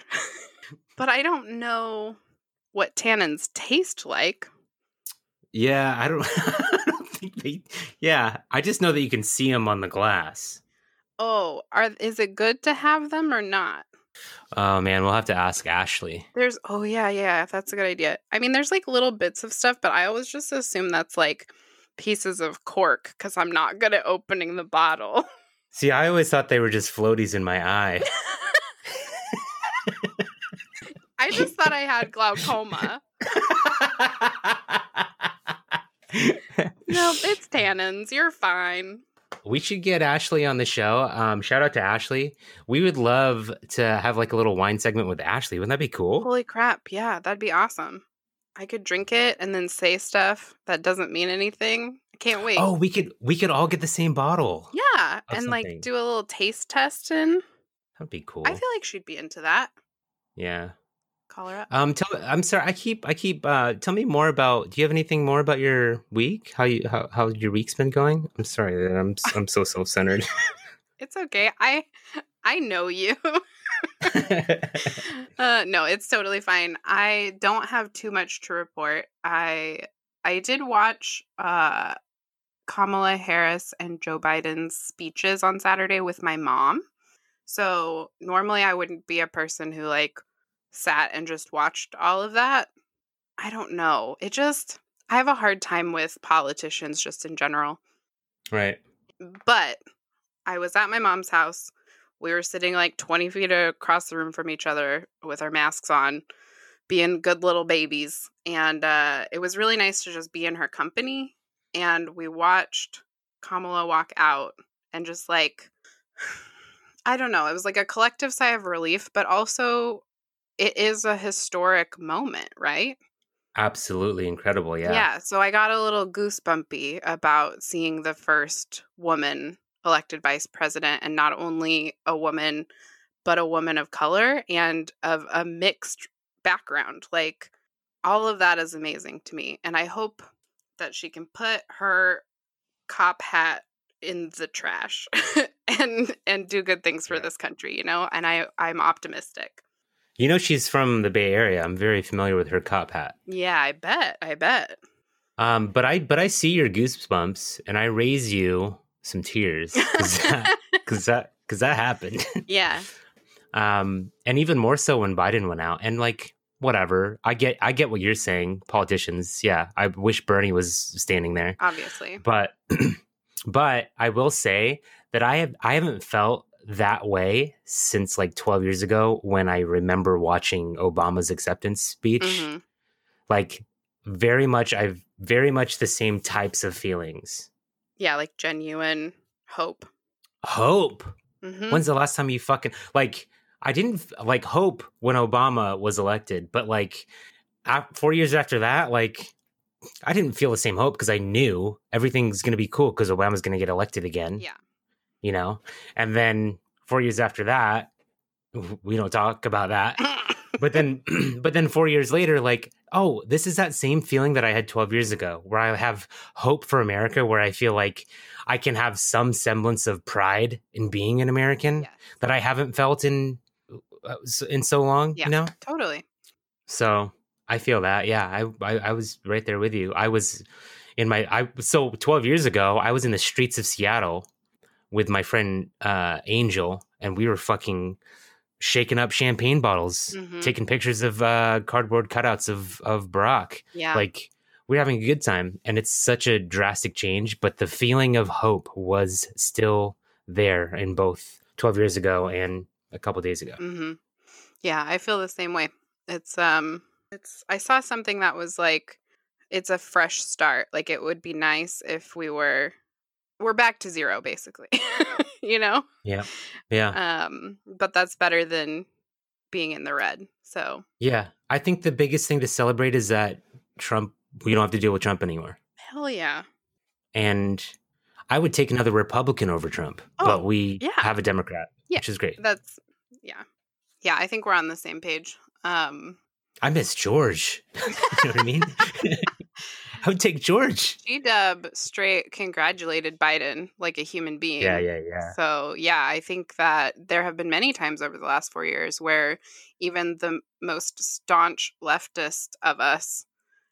but I don't know what tannins taste like. Yeah, I don't, I don't think they. Yeah, I just know that you can see them on the glass. Oh, are is it good to have them or not? Oh man, we'll have to ask Ashley. There's oh yeah, yeah, that's a good idea. I mean, there's like little bits of stuff, but I always just assume that's like pieces of cork because I'm not good at opening the bottle. See, I always thought they were just floaties in my eye. I just thought I had glaucoma. No, it's tannins. You're fine. We should get Ashley on the show. Um, shout out to Ashley. We would love to have like a little wine segment with Ashley. Wouldn't that be cool? Holy crap. Yeah, that'd be awesome. I could drink it and then say stuff that doesn't mean anything. I can't wait. Oh, we could we could all get the same bottle. yeah. And like do a little taste test and That'd be cool. I feel like she'd be into that. yeah. Call her up. Um, tell I'm sorry. I keep I keep. Uh, tell me more about. Do you have anything more about your week? How you how how your week's been going? I'm sorry that I'm I'm so self centered. It's okay. I I know you. uh no, it's totally fine. I don't have too much to report. I I did watch uh Kamala Harris and Joe Biden's speeches on Saturday with my mom. So normally I wouldn't be a person who like sat and just watched all of that. I don't know. It just I have a hard time with politicians just in general. right. But I was at my mom's house. We were sitting like 20 feet across the room from each other with our masks on, being good little babies. And uh, it was really nice to just be in her company. And we watched Kamala walk out and just like, I don't know, it was like a collective sigh of relief, but also it is a historic moment, right? Absolutely incredible. Yeah. Yeah. So I got a little goosebumpy about seeing the first woman elected vice president and not only a woman, but a woman of color and of a mixed background. Like all of that is amazing to me. And I hope that she can put her cop hat in the trash and and do good things for Yeah. this country, you know? And I I'm optimistic. You know, she's from the Bay Area. I'm very familiar with her cop hat. Yeah, I bet. I bet. Um, but I but I see your goosebumps, and I raise you some tears because that because that, that happened. yeah. um, and even more so when Biden went out. And like whatever, I get I get what you're saying. Politicians, yeah, I wish Bernie was standing there. Obviously. but but I will say that I have I haven't felt that way since like 12 years ago when I remember watching Obama's acceptance speech. Mhm. Like very much I've very much the same types of feelings. Yeah, like genuine hope. Hope. Mhm. When's the last time you fucking like I didn't like hope when Obama was elected, but like 4 years after that like I didn't feel the same hope because I knew everything's going to be cool because Obama's going to get elected again. Yeah. You know and then four years after that we don't talk about that but then but then four years later like oh this is that same feeling that i had 12 years ago where i have hope for america where i feel like i can have some semblance of pride in being an american Yes. that i haven't felt in uh, in so long Yeah. you know totally. so I feel that. Yeah, I, I I was right there with you. I was in my I so 12 years ago, I was in the streets of Seattle with my friend uh Angel and we were fucking shaking up champagne bottles, Mhm. taking pictures of uh cardboard cutouts of of Barack. Yeah. Like we're having a good time and it's such a drastic change, but the feeling of hope was still there in both 12 years ago and a couple days ago. hmm Yeah, I feel the same way. It's um it's I saw something that was like it's a fresh start. Like it would be nice if we were we're back to zero basically. you know? Yeah. Yeah. Um but that's better than being in the red. So, Yeah, I think the biggest thing to celebrate is that Trump. We don't have to deal with Trump anymore, hell yeah. and I would take another Republican over Trump, Oh, but we yeah. have a Democrat, Yeah. which is great. That's yeah. Yeah, I think we're on the same page. Um I miss George. you know what I mean? I would take George. G Dub straight congratulated Biden like a human being. Yeah, yeah, yeah. So, yeah, I think that there have been many times over the last four years where even the most staunch leftist of us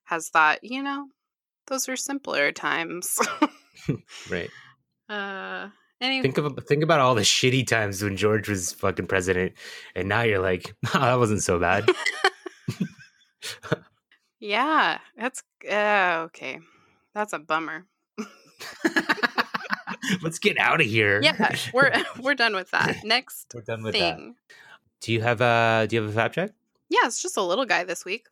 has thought, you know, those were simpler times. Right. uh, anyway, Think of think about all the shitty times when George was fucking president, and now you're like, oh, that wasn't so bad. yeah, that's uh, okay. That's a bummer. Let's get out of here. Yeah, we're we're done with that. Next we're done with that. thing. Do you have a Do you have a fact check? Yeah, it's just a little guy this week.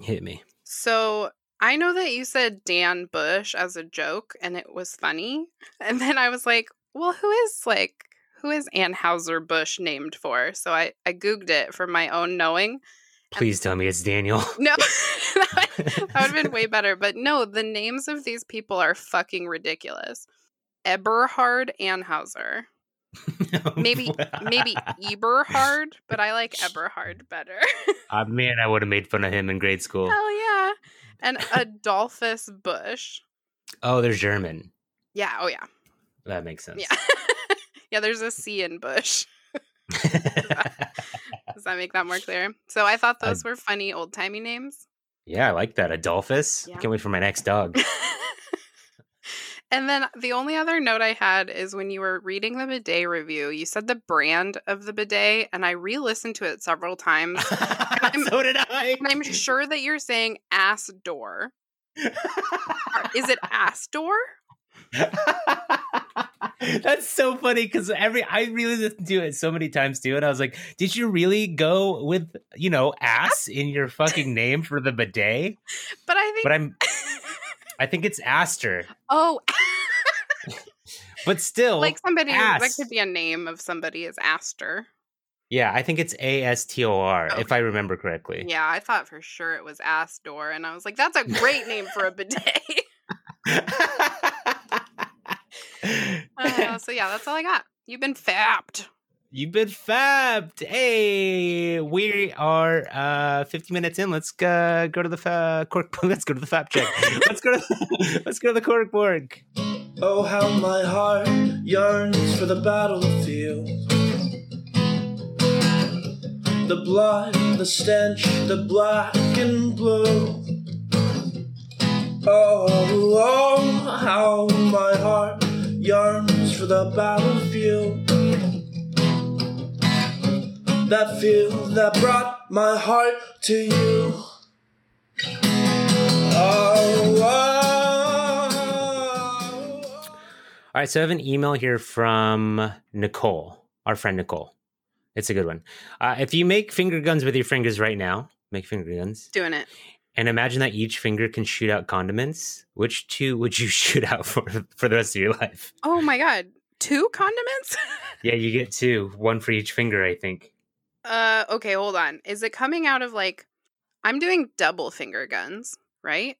Hit me. So I know that you said Dan Bush as a joke and it was funny. And then I was like, well, who is like, who is Anheuser Busch named for? So I, I Googled it for my own knowing. Please tell me it's Daniel. No, that would have been way better. But no, the names of these people are fucking ridiculous. Eberhard Anheuser. Maybe- Maybe Eberhard, but I like Eberhard better. Uh, man, I would have made fun of him in grade school. Hell yeah. And Adolphus Busch. Oh, they're German. Yeah, oh yeah. That makes sense. Yeah. yeah, there's a C in Bush. Does that make that more clear? So I thought I- those were funny old timey names. yeah, I like that. Adolphus. Yeah. Can't wait for my next dog. and then the only other note I had is when you were reading the bidet review, you said the brand of the bidet, and I re listened to it several times. so did I. And I'm sure that you're saying ass door. Is it ass door? That's so funny because every I really listened to it so many times too, and I was like, "Did you really go with you know ass in your fucking name for the bidet?" But I think. But I'm, I think it's Astor, oh, but still, like somebody ass. that could be a name of somebody is Astor. yeah, I think it's A S T O R if I remember correctly. Yeah, I thought for sure it was ass door, and I was like, that's a great name for a bidet. Uh, so yeah, that's all I got. You've been fapped. You've been fabbed. Hey, we are uh 50 minutes in. Let's uh, go to the fa- cork. Let's go to the fab check. let's go to the, let's go to the cork board. Oh, how my heart yearns for the battlefield. The blood, the stench, the black and blue. Oh, oh, how my heart yearns for the battlefield. That field that brought my heart to you. Oh, oh, oh. All right, so I have an email here from Nicole, our friend Nicole. It's a good one. Uh, if you make finger guns with your fingers right now, make finger guns, Doing it. And imagine that each finger can shoot out condiments. Which two would you shoot out for for the rest of your life? Oh my god. Two condiments? Yeah, you get two, one for each finger, I think. uh okay, hold on. Is it coming out of like I'm doing double finger guns, right?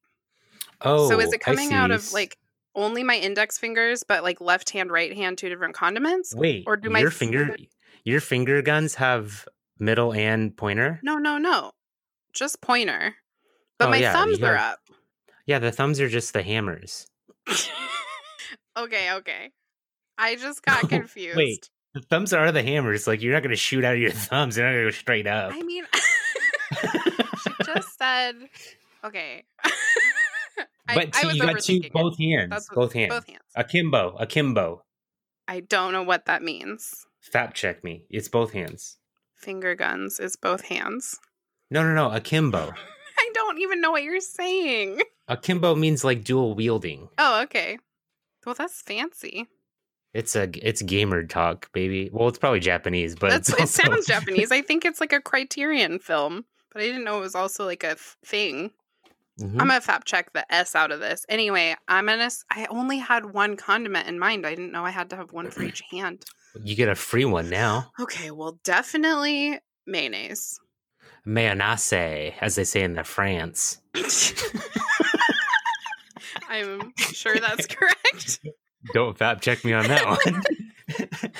Oh, so is it coming out of like only my index fingers but like left hand right hand two different condiments? wait? or do my your f- finger your finger guns have middle and pointer? No, no, no. Just pointer. But Oh, my yeah, thumbs are up. Yeah, the thumbs are just the hammers. okay, okay. I just got confused. wait. The thumbs are the hammers. Like you're not going to shoot out of your thumbs. You're not going to go straight up. I mean, she just said, okay. I- but I two, was you got two overthinking it. both hands. That's what- both hands. Both hands. Akimbo. Akimbo. I don't know what that means. Fact check me. It's both hands. Finger guns is both hands. No, no, no. Akimbo. I don't even know what you're saying. Akimbo means like dual wielding. Oh, okay. Well, that's fancy. It's a it's gamer talk, baby. Well, it's probably Japanese, but That's it's it sounds Japanese. I think it's like a Criterion film, but I didn't know it was also like a thing. Mhm. I'm gonna fact check the S out of this. Anyway, I'm gonna. I only had one condiment in mind. I didn't know I had to have one for each hand. You get a free one now. Okay, well, definitely mayonnaise. Mayonnaise, as they say in the France. I'm sure that's correct. Don't fact check me on that one.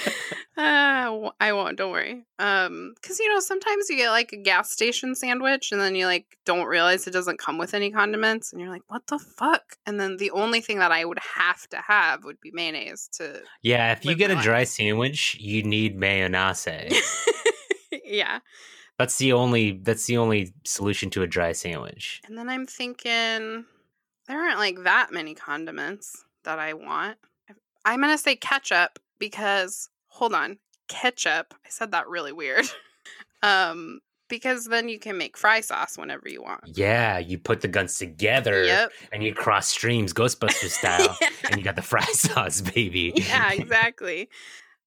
Uh, I won't. Don't worry. Um, because you know sometimes you get like a gas station sandwich, and then you like don't realize it doesn't come with any condiments, and you're like, "What the fuck?" And then the only thing that I would have to have would be mayonnaise to. yeah, if you get a dry sandwich, you need mayonnaise. yeah. That's the only that's the only solution to a dry sandwich. And then I'm thinking there aren't like that many condiments that I want. I'm gonna say ketchup because hold on, ketchup. I said that really weird. um, because then you can make fry sauce whenever you want. Yeah, you put the guns together Yep. and you cross streams Ghostbuster style and you got the fry sauce, baby. yeah, exactly.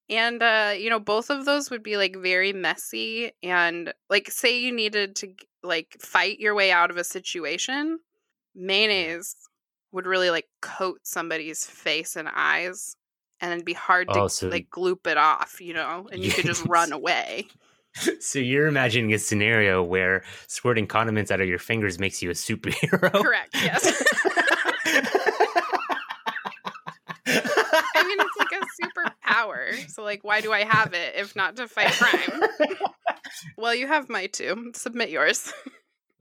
And uh, you know, both of those would be like very messy and like say you needed to like fight your way out of a situation, mayonnaise would really like coat somebody's face and eyes and it'd be hard to Oh, so- like gloop it off, you know, and you could just run away. So you're imagining a scenario where squirting condiments out of your fingers makes you a superhero. Correct, yes. I mean, it's superpower. So like why do I have it if not to fight crime? Well, you have my two. Submit yours.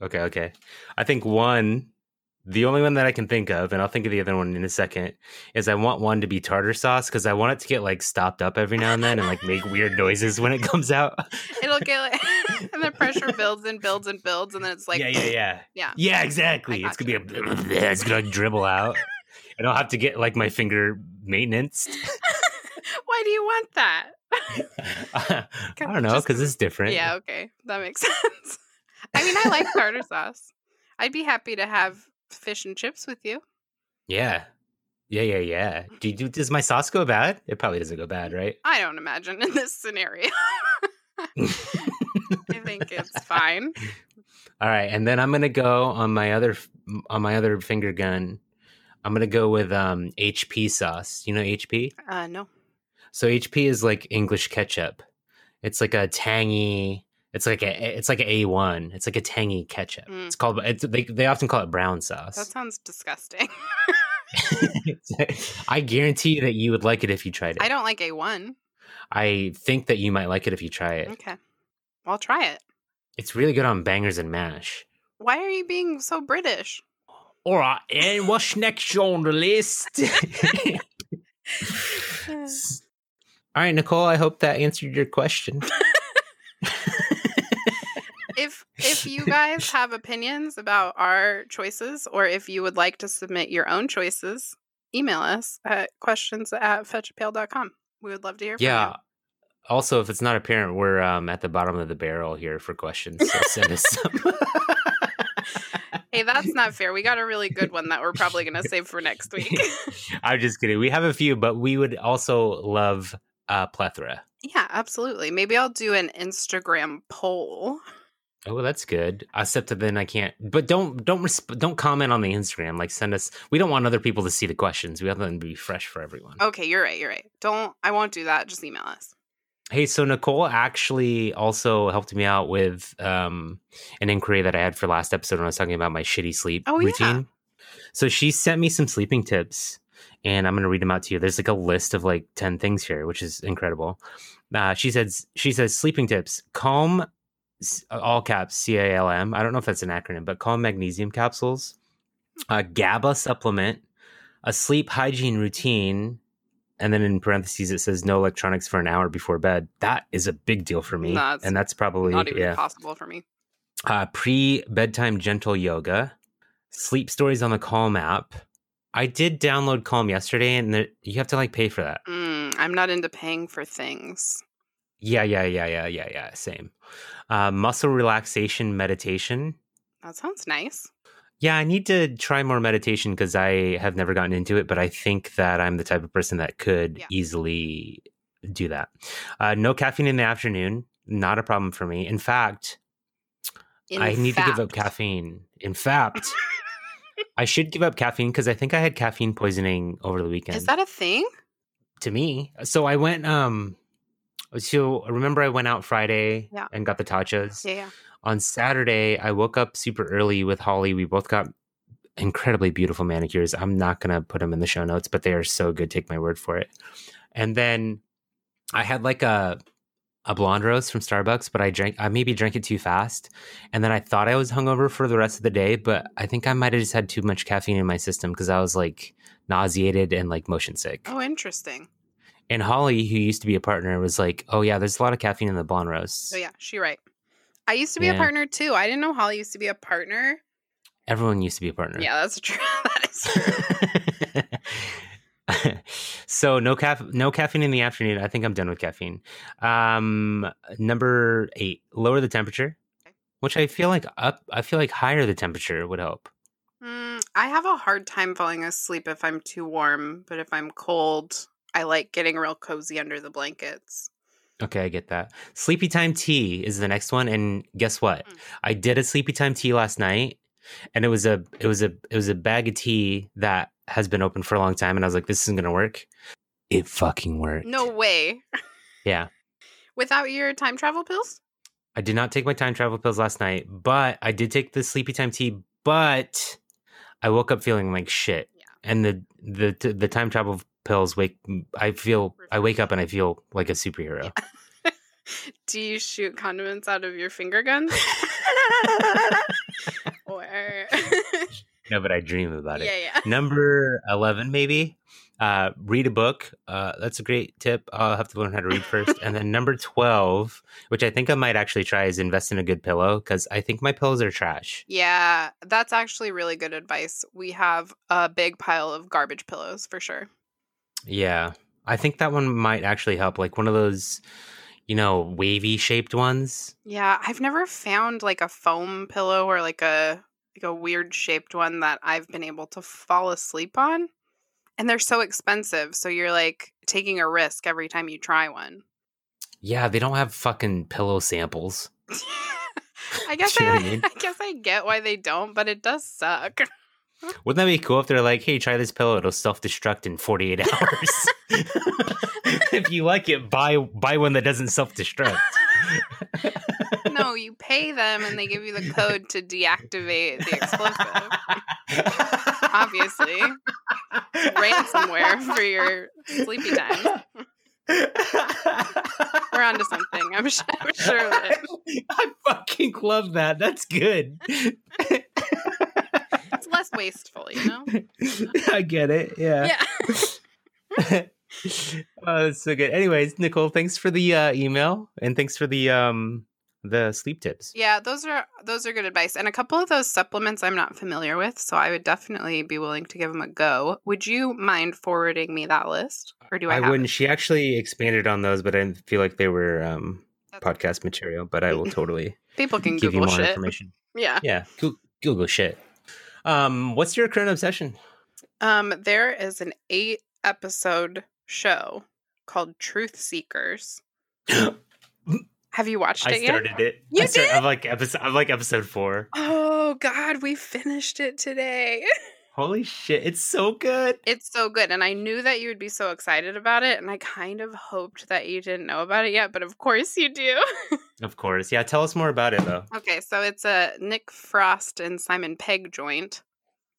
Okay, okay. I think one, the only one that I can think of, and I'll think of the other one in a second, is I want one to be tartar sauce because I want it to get like stopped up every now and then and like make weird noises when it comes out. It'll get like, and the pressure builds and builds and builds, and then it's like, yeah, yeah, yeah, yeah. yeah. Exactly. It's gonna be a, it's gonna dribble out, and I'll have to get like my finger maintenance. Why do you want that? I don't know because it's different. Yeah, okay, that makes sense. I mean, I like tartar sauce. I'd be happy to have fish and chips with you. yeah, yeah, yeah, yeah. Do, do does my sauce go bad? It probably doesn't go bad, right? I don't imagine in this scenario. I think it's fine. All right, and then I'm gonna go on my other on my other finger gun. I'm gonna go with um HP sauce. You know HP? Uh, no. So HP is like English ketchup. It's like a tangy. It's like a it's like a A one. It's like a tangy ketchup. Mm. It's called. It's, they they often call it brown sauce. That sounds disgusting. I guarantee you that you would like it if you tried it. I don't like A1. I think that you might like it if you try it. Okay. I'll try it. It's really good on bangers and mash. Why are you being so British? All right, and what's next on the list? All right, Nicole, I hope that answered your question. if if you guys have opinions about our choices or if you would like to submit your own choices, email us at questions at fetchapail.com. We would love to hear from yeah. you. Also, if it's not apparent, we're um, at the bottom of the barrel here for questions. So send us some. Hey, that's not fair. We got a really good one that we're probably going to save for next week. I'm just kidding. We have a few, but we would also love a plethora. yeah, absolutely. Maybe I'll do an Instagram poll. Oh, that's good. Except that then I can't. But don't don't resp- don't comment on the Instagram. Like send us. We don't want other people to see the questions. We want them to be fresh for everyone. Okay, you're right. You're right. Don't. I won't do that. Just email us. Hey, so Nicole actually also helped me out with um, an inquiry that I had for last episode when I was talking about my shitty sleep Oh, yeah. routine. So she sent me some sleeping tips, and I'm going to read them out to you. There's like a list of like ten things here, which is incredible. Uh, she says she says sleeping tips: calm, all caps C A L M. I don't know if that's an acronym, but calm magnesium capsules, a GABA supplement, a sleep hygiene routine. And then in parentheses, it says no electronics for an hour before bed. That is a big deal for me. That's and that's probably, Not even yeah. possible for me. Uh, Pre bedtime gentle yoga, sleep stories on the Calm app. I did download Calm yesterday, and there, you have to like pay for that. Mm, I'm not into paying for things. Yeah, yeah, yeah, yeah, yeah, yeah. Same. Uh, muscle relaxation meditation. That sounds nice. Yeah, I need to try more meditation because I have never gotten into it, but I think that I'm the type of person that could Yeah. easily do that. Uh, no caffeine in the afternoon, not a problem for me. In fact, In I need to give up caffeine. In fact, I should give up caffeine because I think I had caffeine poisoning over the weekend. Is that a thing? to me? So I went. Um, so remember, I went out Friday Yeah. and got the tachas. Yeah, yeah. On Saturday, I woke up super early with Holly. We both got incredibly beautiful manicures. I'm not gonna put them in the show notes, but they are so good. Take my word for it. And then I had like a a blonde roast from Starbucks, but I drank I maybe drank it too fast. And then I thought I was hungover for the rest of the day, but I think I might have just had too much caffeine in my system because I was like nauseated and like motion sick. Oh, interesting. And Holly, who used to be a partner, was like, "Oh yeah, there's a lot of caffeine in the blonde roast." So oh, yeah, she right. I used to be a partner too. I didn't know Holly used to be a partner. Everyone used to be a partner. Yeah, that's true. that is true. so no caff- no caffeine in the afternoon. I think I'm done with caffeine. Um, number eight, lower the temperature, Okay. which I feel like up. I feel like higher the temperature would help. Mm, I have a hard time falling asleep if I'm too warm, but if I'm cold, I like getting real cozy under the blankets. Okay, I get that. Sleepy time tea is the next one, and guess what? Mm. I did a sleepy time tea last night, and it was a it was a it was a bag of tea that has been open for a long time, and I was like, this isn't gonna work. It fucking worked. No way. Yeah. Without your time travel pills? I did not take my time travel pills last night, but I did take the sleepy time tea. But I woke up feeling like shit, Yeah. and the the the time travel pills wake. I feel I wake up and I feel like a superhero. Do you shoot condiments out of your finger guns? or no, but I dream about it. Yeah, yeah. Number eleven, maybe. Uh, read a book. Uh, that's a great tip. I'll have to learn how to read first. and then number twelve, which I think I might actually try, is invest in a good pillow because I think my pillows are trash. Yeah, that's actually really good advice. We have a big pile of garbage pillows for sure. Yeah. I think that one might actually help. Like one of those, you know, wavy shaped ones. Yeah, I've never found like a foam pillow or like a like a weird shaped one that I've been able to fall asleep on. And they're so expensive, so you're like taking a risk every time you try one. Yeah, they don't have fucking pillow samples. I guess I, I mean? I guess I get why they don't, but it does suck. Wouldn't that be cool if they're like, hey, try this pillow, it'll self destruct in 48 hours. if you like it, buy buy one that doesn't self destruct. No, you pay them and they give you the code to deactivate the explosive. Obviously. Ransomware for your sleepy time. We're onto something. I'm sure, I'm sure of it. I fucking love that. That's good. It's less wasteful, you know? I get it. Yeah. Yeah. oh, that's so good. Anyways, Nicole, thanks for the uh, email and thanks for the um the sleep tips. Yeah, those are those are good advice. And a couple of those supplements I'm not familiar with, so I would definitely be willing to give them a go. Would you mind forwarding me that list? Or do I, I wouldn't. it? She actually expanded on those, but I didn't feel like they were um That's- podcast material. But I will totally People can give you more shit. information. Yeah. Yeah, Goo- Google shit. Um, what's your current obsession? Um, there is an eight episode show called Truth Seekers. Have you watched I it yet? started it. You I start- did? I'm like episode. I'm like episode four. Oh God, we finished it today. Holy shit! It's so good. It's so good, and I knew that you would be so excited about it, and I kind of hoped that you didn't know about it yet, but of course you do. Of course. Yeah. Tell us more about it though. okay, so it's a Nick Frost and Simon Pegg joint,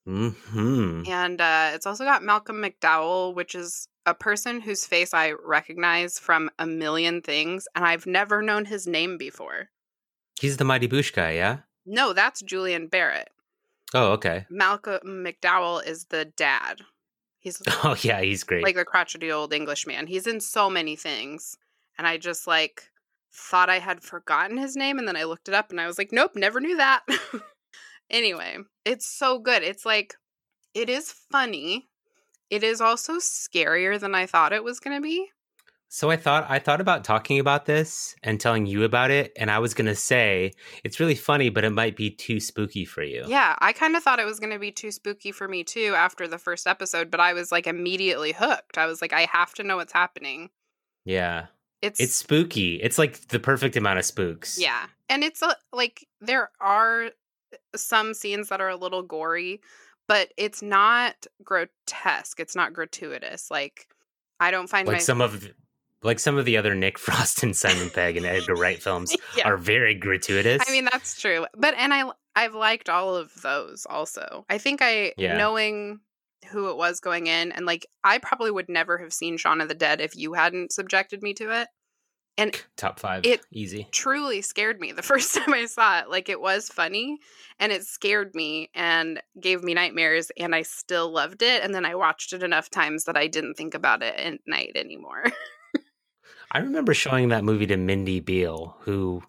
Hmm. and uh, it's also got Malcolm McDowell, which is a person whose face I recognize from a million things, and I've never known his name before. He's the Mighty Boosh guy. Yeah. No, that's Julian Barratt. Oh, okay. Malcolm McDowell is the dad. He's Oh, yeah. He's great. like the crotchety old English man. He's in so many things. And I just like thought I had forgotten his name and then I looked it up and I was like, nope, never knew that. anyway, it's so good. It's like it is funny. It is also scarier than I thought it was going to be. So I thought I thought about talking about this and telling you about it, and I was gonna say it's really funny, but it might be too spooky for you. Yeah, I kind of thought it was going to be too spooky for me too after the first episode, but I was like immediately hooked. I was like, I have to know what's happening. Yeah. It's It's spooky. It's like the perfect amount of spooks. Yeah. And it's a, like there are uh, some scenes that are a little gory, but it's not grotesque. It's not gratuitous. Like I don't find Like my some of like some of the other Nick Frost and Simon Pegg and Edgar Wright films yeah. are very gratuitous. I mean that's true. But and I I've liked all of those also. I think I Yeah. knowing who it was going in and like I probably would never have seen Shaun of the Dead if you hadn't subjected me to it. Top five. It- easy. truly scared me the first time I saw it. Like it was funny and it scared me and gave me nightmares and I still loved it and then I watched it enough times that I didn't think about it at night anymore. I remember showing that movie to Mindy beal who,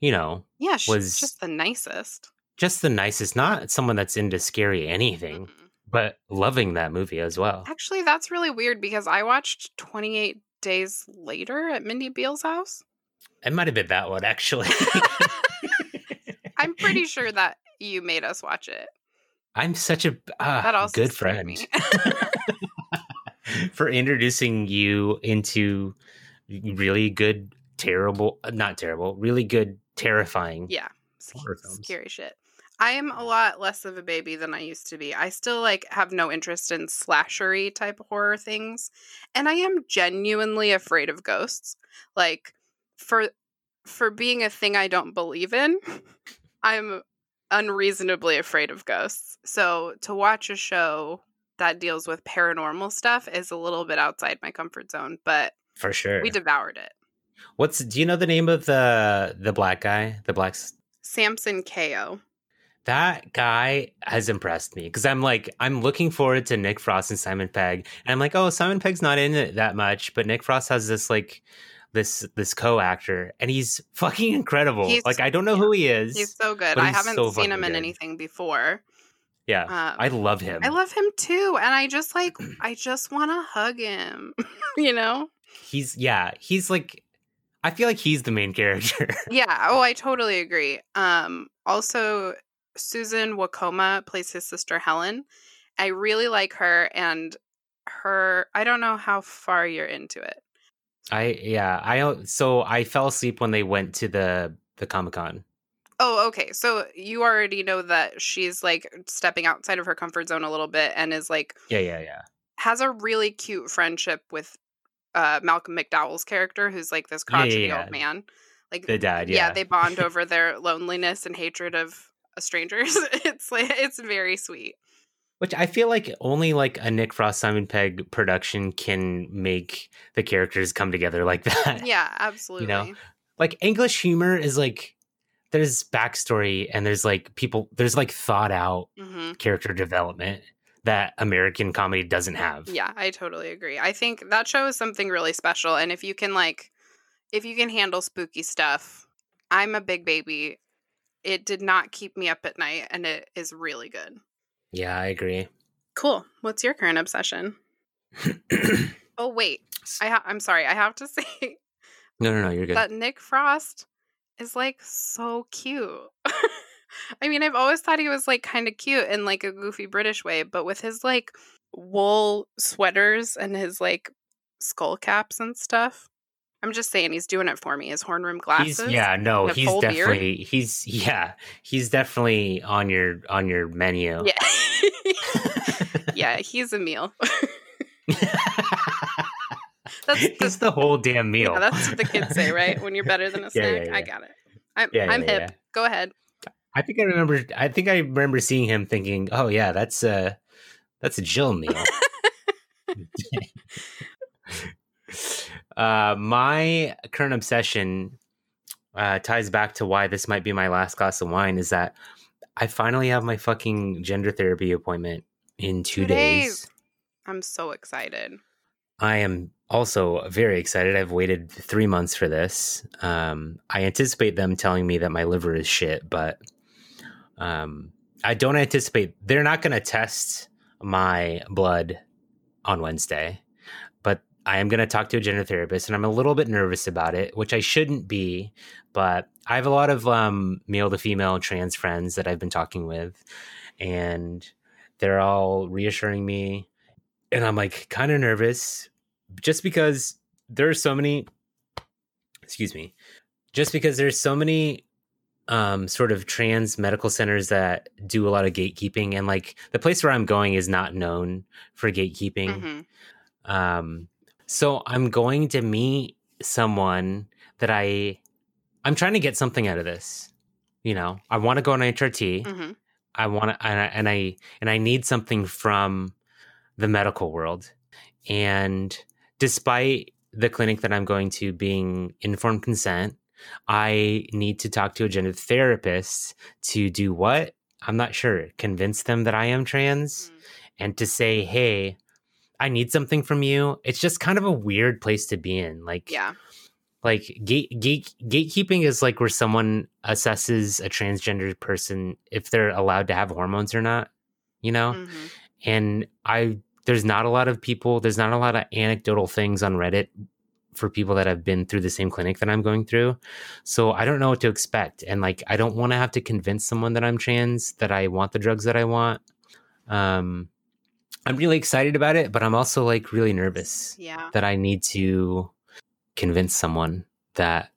you know, yeah, Was- just the nicest. just the nicest, not someone that's into scary anything, Mm-mm. but loving that movie as well. Actually, that's really weird because I watched 28 days later at Mindy Beale's house. It might have been that one, actually. I'm pretty sure that you made us watch it. I'm such a uh, good friend for introducing you into really good, terrible, not terrible, really good, terrifying. yeah, scary shit. I am a lot less of a baby than I used to be. I still like have no interest in slashery type horror things, and I am genuinely afraid of ghosts. Like for for being a thing I don't believe in, I'm unreasonably afraid of ghosts. So to watch a show that deals with paranormal stuff is a little bit outside my comfort zone, but For sure. we devoured it. What's do you know the name of the the black guy? The black Samson Kayo. That guy has impressed me because I'm like I'm looking forward to Nick Frost and Simon Pegg, and I'm like, oh, Simon Pegg's not in it that much, but Nick Frost has this like this this co-actor, and he's fucking incredible. He's- like I don't know who he is. He's so good. I haven't so seen him in good. anything before. yeah, Um, I love him. I love him too, and I just like I just want to hug him. you know? he's yeah, he's like I feel like he's the main character. Yeah. Oh, I totally agree. Um. Also, Susan Wokoma plays his sister Helen. I really like her, and her. I don't know how far you're into it. I yeah, I don't- so I fell asleep when they went to the the Comic Con. Oh, okay. So you already know that she's like stepping outside of her comfort zone a little bit, and is like Yeah, yeah, yeah. has a really cute friendship with uh, Malcolm McDowell's character, who's like this Yeah, yeah, crotchety yeah. old man. Like, The dad, yeah. yeah. they bond over their loneliness and hatred of strangers. it's like it's very sweet. Which I feel like only like a Nick Frost Simon Pegg production can make the characters come together like that. Yeah, absolutely. You know, like English humor is like there's backstory and there's like people there's like thought out hmm character development that American comedy doesn't have. Yeah, I totally agree. I think that show is something really special. And if you can, like, if you can handle spooky stuff, I'm a big baby. It did not keep me up at night, and it is really good. Yeah, I agree. Cool. What's your current obsession? Oh, wait. I ha- I'm sorry. I have to say no, no, no, you're good. that Nick Frost is like so cute. I mean, I've always thought he was like kind of cute in like a goofy British way, but with his like wool sweaters and his like skull caps and stuff. I'm just saying he's doing it for me. His horn rim glasses. He's yeah, no, he's full beard. definitely he's yeah, he's definitely on your on your menu. Yeah. yeah, he's a meal. That's he's the whole damn meal. Yeah, that's what the kids say, right? When you're better than a Yeah, snack. yeah, I got it. I'm, Yeah, I'm yeah, hip. yeah. Go ahead. I think I remember. I think I remember seeing him thinking, "Oh yeah, that's a that's a Jill meal." Uh, my current obsession uh, ties back to why this might be my last glass of wine. Is that I finally have my fucking gender therapy appointment in two, Two days. days. I'm so excited. I am also very excited. I've waited three months for this. Um, I anticipate them telling me that my liver is shit, but um, I don't anticipate they're not going to test my blood on Wednesday. I am going to talk to a gender therapist, and I'm a little bit nervous about it, which I shouldn't be. But I have a lot of um, male to female trans friends that I've been talking with, and they're all reassuring me and I'm like kind of nervous just because there are so many excuse me just because there's so many um sort of trans medical centers that do a lot of gatekeeping and like the place where I'm going is not known for gatekeeping hmm um so I'm going to meet someone that I I'm trying to get something out of this you know I want to go on HRT hmm I want to, and I, and I and I need something from the medical world. And despite the clinic that I'm going to being informed consent, I need to talk to a gender therapist to do what? I'm not sure. Convince them that I am trans and to say, "Hey, I need something from you." It's just kind of a weird place to be in. Like Yeah. like gate, gate gatekeeping is like where someone assesses a transgender person if they're allowed to have hormones or not you know hmm and i there's not a lot of people there's not a lot of anecdotal things on reddit for people that have been through the same clinic that i'm going through so i don't know what to expect and like i don't want to have to convince someone that i'm trans that i want the drugs that i want um i'm really excited about it but i'm also like really nervous Yeah. that I need to convince someone that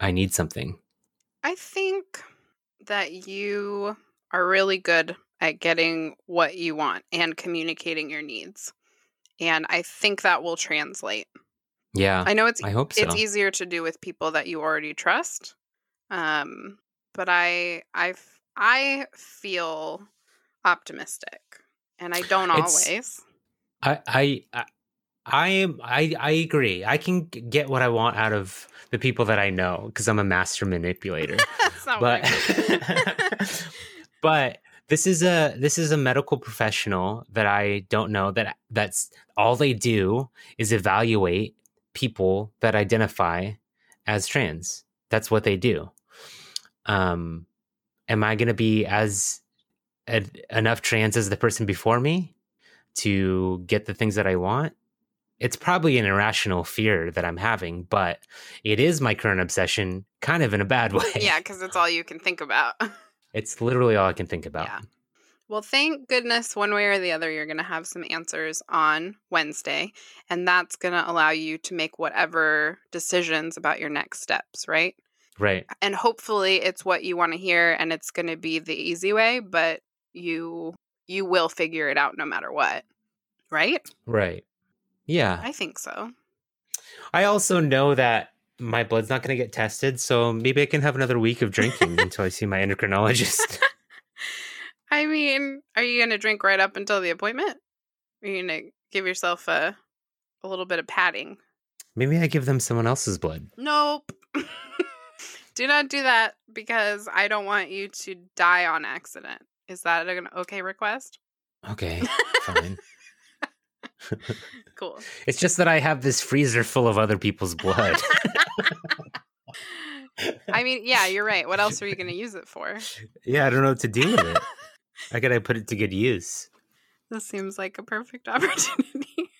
I need something. I think that you are really good at getting what you want and communicating your needs. And I think that will translate. Yeah, I know it's I hope so. it's easier to do with people that you already trust. Um, but I feel optimistic. And I don't It's- always. I I I I am I I agree. I can get what I want out of the people that I know because I'm a master manipulator. But what I mean. but this is a this is a medical professional that I don't know that that's all they do is evaluate people that identify as trans. That's what they do. Um, am I going to be as en- enough trans as the person before me to get the things that I want? It's probably an irrational fear that I'm having, but it is my current obsession, kind of in a bad way. yeah, because it's all you can think about. It's literally all I can think about. Yeah. Well, thank goodness, one way or the other, you're going to have some answers on Wednesday. And that's going to allow you to make whatever decisions about your next steps, right? Right. And hopefully it's what you want to hear and it's going to be the easy way, but you you will figure it out no matter what. Right? Right. Yeah. I think so. I also know that my blood's not going to get tested, so maybe I can have another week of drinking until I see my endocrinologist. I mean, are you going to drink right up until the appointment? Are you going to give yourself a a little bit of padding? Maybe I give them someone else's blood. Nope. do not do that because I don't want you to die on accident. Is that an okay request? Okay, fine. Cool. It's just that I have this freezer full of other people's blood. I mean, yeah, you're right. What else are you going to use it for? yeah, I don't know what to do with it. I gotta put it to good use. This seems like a perfect opportunity.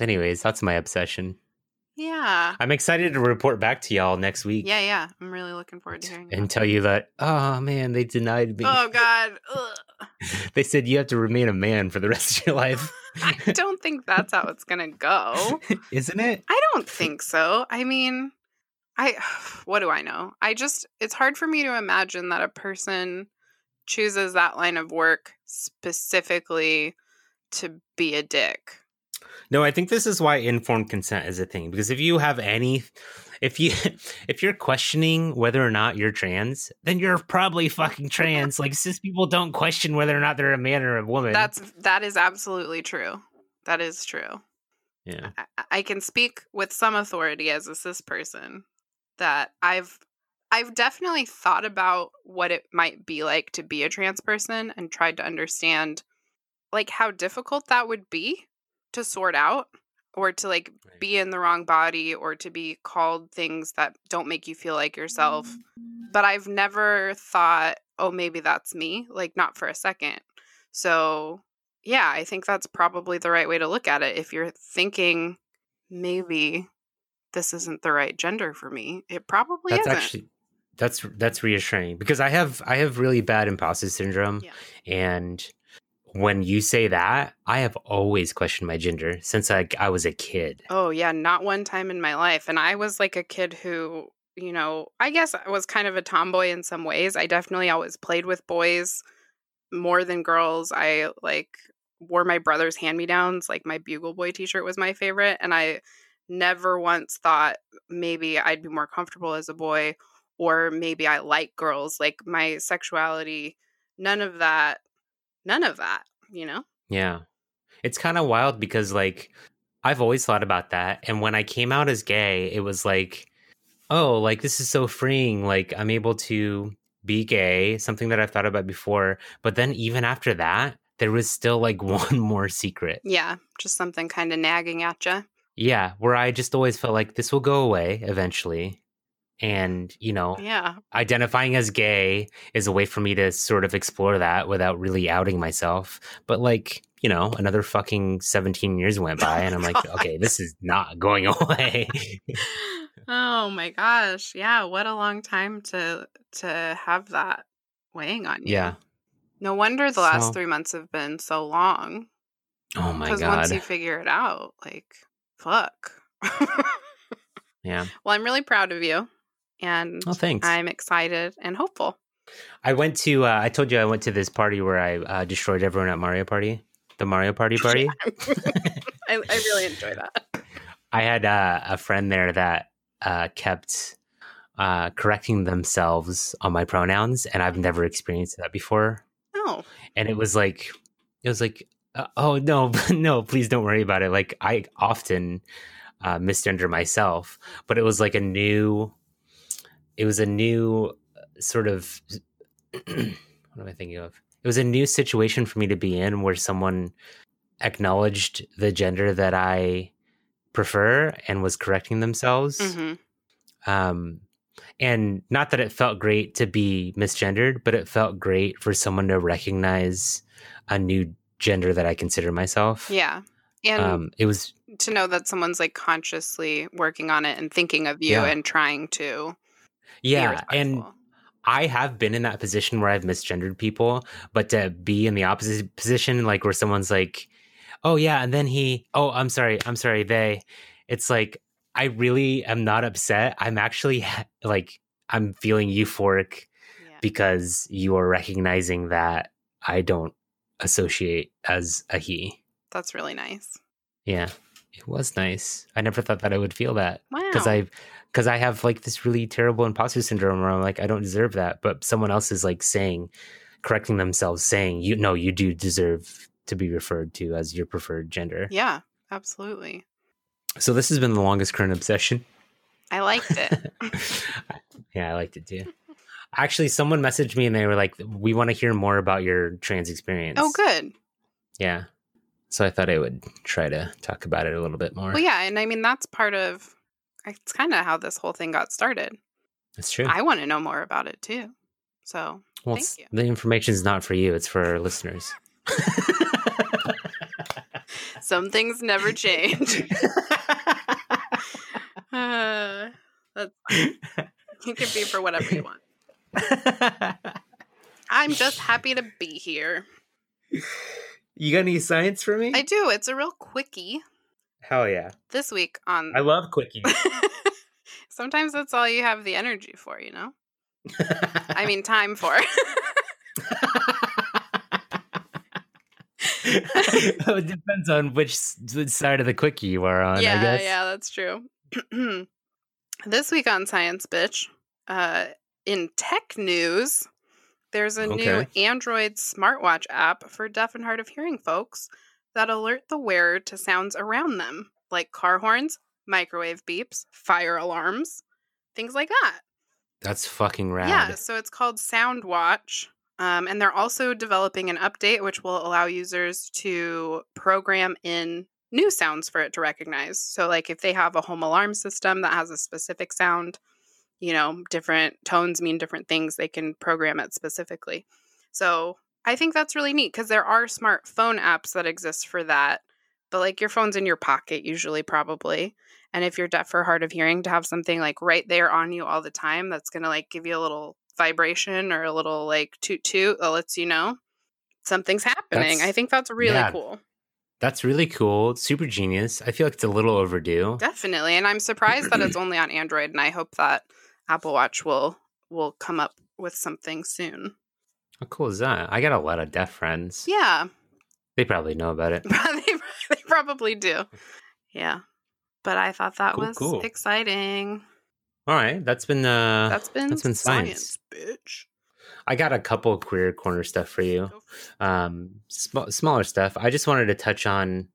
Anyways, that's my obsession. Yeah. I'm excited to report back to y'all next week Yeah, yeah. I'm really looking forward to hearing and that. tell you that, oh man, they denied me. Oh, God. They said you have to remain a man for the rest of your life. I don't think that's how it's going to go. Isn't it? I don't think so. I mean, I what do I know? I just it's hard for me to imagine that a person chooses that line of work specifically to be a dick. No, I think this is why informed consent is a thing because if you have any if you if you're questioning whether or not you're trans, then you're probably fucking trans. like cis people don't question whether or not they're a man or a woman. That's that is absolutely true. That is true. yeah. I, I can speak with some authority as a cis person that I've I've definitely thought about what it might be like to be a trans person and tried to understand like how difficult that would be to sort out or to like be in the wrong body or to be called things that don't make you feel like yourself. Mm. But I've never thought, oh, maybe that's me, like not for a second. So, yeah, I think that's probably the right way to look at it. If you're thinking maybe this isn't the right gender for me, it probably That's isn't. actually that's that's reassuring because I have I have really bad imposter syndrome Yeah. and when you say that, I have always questioned my gender since I I was a kid. Oh, yeah, not one time in my life. And I was like a kid who, you know, I guess I was kind of a tomboy in some ways. I definitely always played with boys more than girls. I like wore my brother's hand me downs. Like my Bugle Boy t shirt was my favorite. And I never once thought maybe I'd be more comfortable as a boy or maybe I like girls. Like my sexuality, none of that, none of that, you know? Yeah. It's kind of wild because like I've always thought about that and when I came out as gay, it was like oh, like this is so freeing. Like I'm able to be gay, something that I've thought about before, but then even after that, there was still like one more secret. Yeah, just something kind of nagging at you. Yeah, where I just always felt like this will go away eventually. And, you know, Yeah. identifying as gay is a way for me to sort of explore that without really outing myself. But like, you know, another fucking 17 years went by and I'm like, God. okay, this is not going away. Oh my gosh. Yeah, what a long time to to have that weighing on you. yeah. No wonder the last So- 3 months have been so long Oh my god cuz once you figure it out, like fuck. yeah. well, I'm really proud of you and Oh, thanks. I'm excited and hopeful. I went to uh, I told you I went to this party where I uh, destroyed everyone at Mario Party. The Mario Party party. I, I really enjoy that. I had uh, a friend there that uh, kept uh, correcting themselves on my pronouns, and I've never experienced that before. Oh, And it was like, it was like, uh, oh no, no, please don't worry about it. Like I often uh, misgender myself, but it was like a new, it was a new uh, sort of, what am I thinking of? It was a new situation for me to be in where someone acknowledged the gender that I prefer and was correcting themselves. hmm Um, and not that it felt great to be misgendered, but it felt great for someone to recognize a new gender that I consider myself. yeah. And Um, it was to know that someone's like consciously working on it and thinking of you Yeah. and trying to yeah, and. I have been in that position where I've misgendered people, but to be in the opposite position, like where someone's like, "Oh yeah," and then he, "Oh, I'm sorry, I'm sorry," they, it's like I really am not upset. I'm actually like I'm feeling euphoric yeah. because you are recognizing that I don't associate as a he. That's really nice. Yeah, it was nice. I never thought that I would feel that Wow. because I because I have like this really terrible imposter syndrome where I'm like I don't deserve that, but someone else is like saying, correcting themselves, saying, "You know, you do deserve to be referred to as your preferred gender." Yeah, absolutely. So this has been the longest current obsession. I liked it. yeah, I liked it too. Actually, someone messaged me and they were like, "We want to hear more about your trans experience." oh, good. Yeah. So I thought I would try to talk about it a little bit more. Well, yeah, and I mean that's part of. It's kind of how this whole thing got started. That's true. I want to know more about it too. So well, thank you. the information is not for you; it's for our listeners. some things never change. Uh, that's fine. You can be for whatever you want. I'm just happy to be here. you got any science for me? I do. It's a real quickie Hell yeah! this week on. I love quickies. Sometimes that's all you have the energy for, you know? I mean, time for. it depends on which side of the quickie you are on. I yeah, guess. yeah, that's true. this week on Science Bitch, uh, in tech news, there's a new Android smartwatch app for deaf and hard of hearing folks that alert the wearer to sounds around them, like car horns, microwave beeps, fire alarms, things like that. That's fucking rad. Yeah, so it's called SoundWatch. Um, and they're also developing an update which will allow users to program in new sounds for it to recognize. So, like if they have a home alarm system that has a specific sound, you know, different tones mean different things, they can program it specifically. So, I think that's really neat because there are smartphone apps that exist for that. But like your phone's in your pocket, usually, probably. And if you're deaf or hard of hearing, to have something like right there on you all the time, that's going to like give you a little vibration or a little like toot toot that lets you know something's happening. That's- I think that's really yeah. cool. That's really cool. Super genius. I feel like it's a little overdue. Definitely. And I'm surprised that it's only on Android and I hope that Apple Watch will will come up with something soon. How cool is that? I got a lot of deaf friends. Yeah. They probably know about it. they, they probably do. Yeah. But I thought that Cool, was cool. exciting. All right, that's been uh That's been, that's been science. bitch. I got a couple of queer corner stuff for you. Go for it. Um sm- smaller stuff. I just wanted to touch on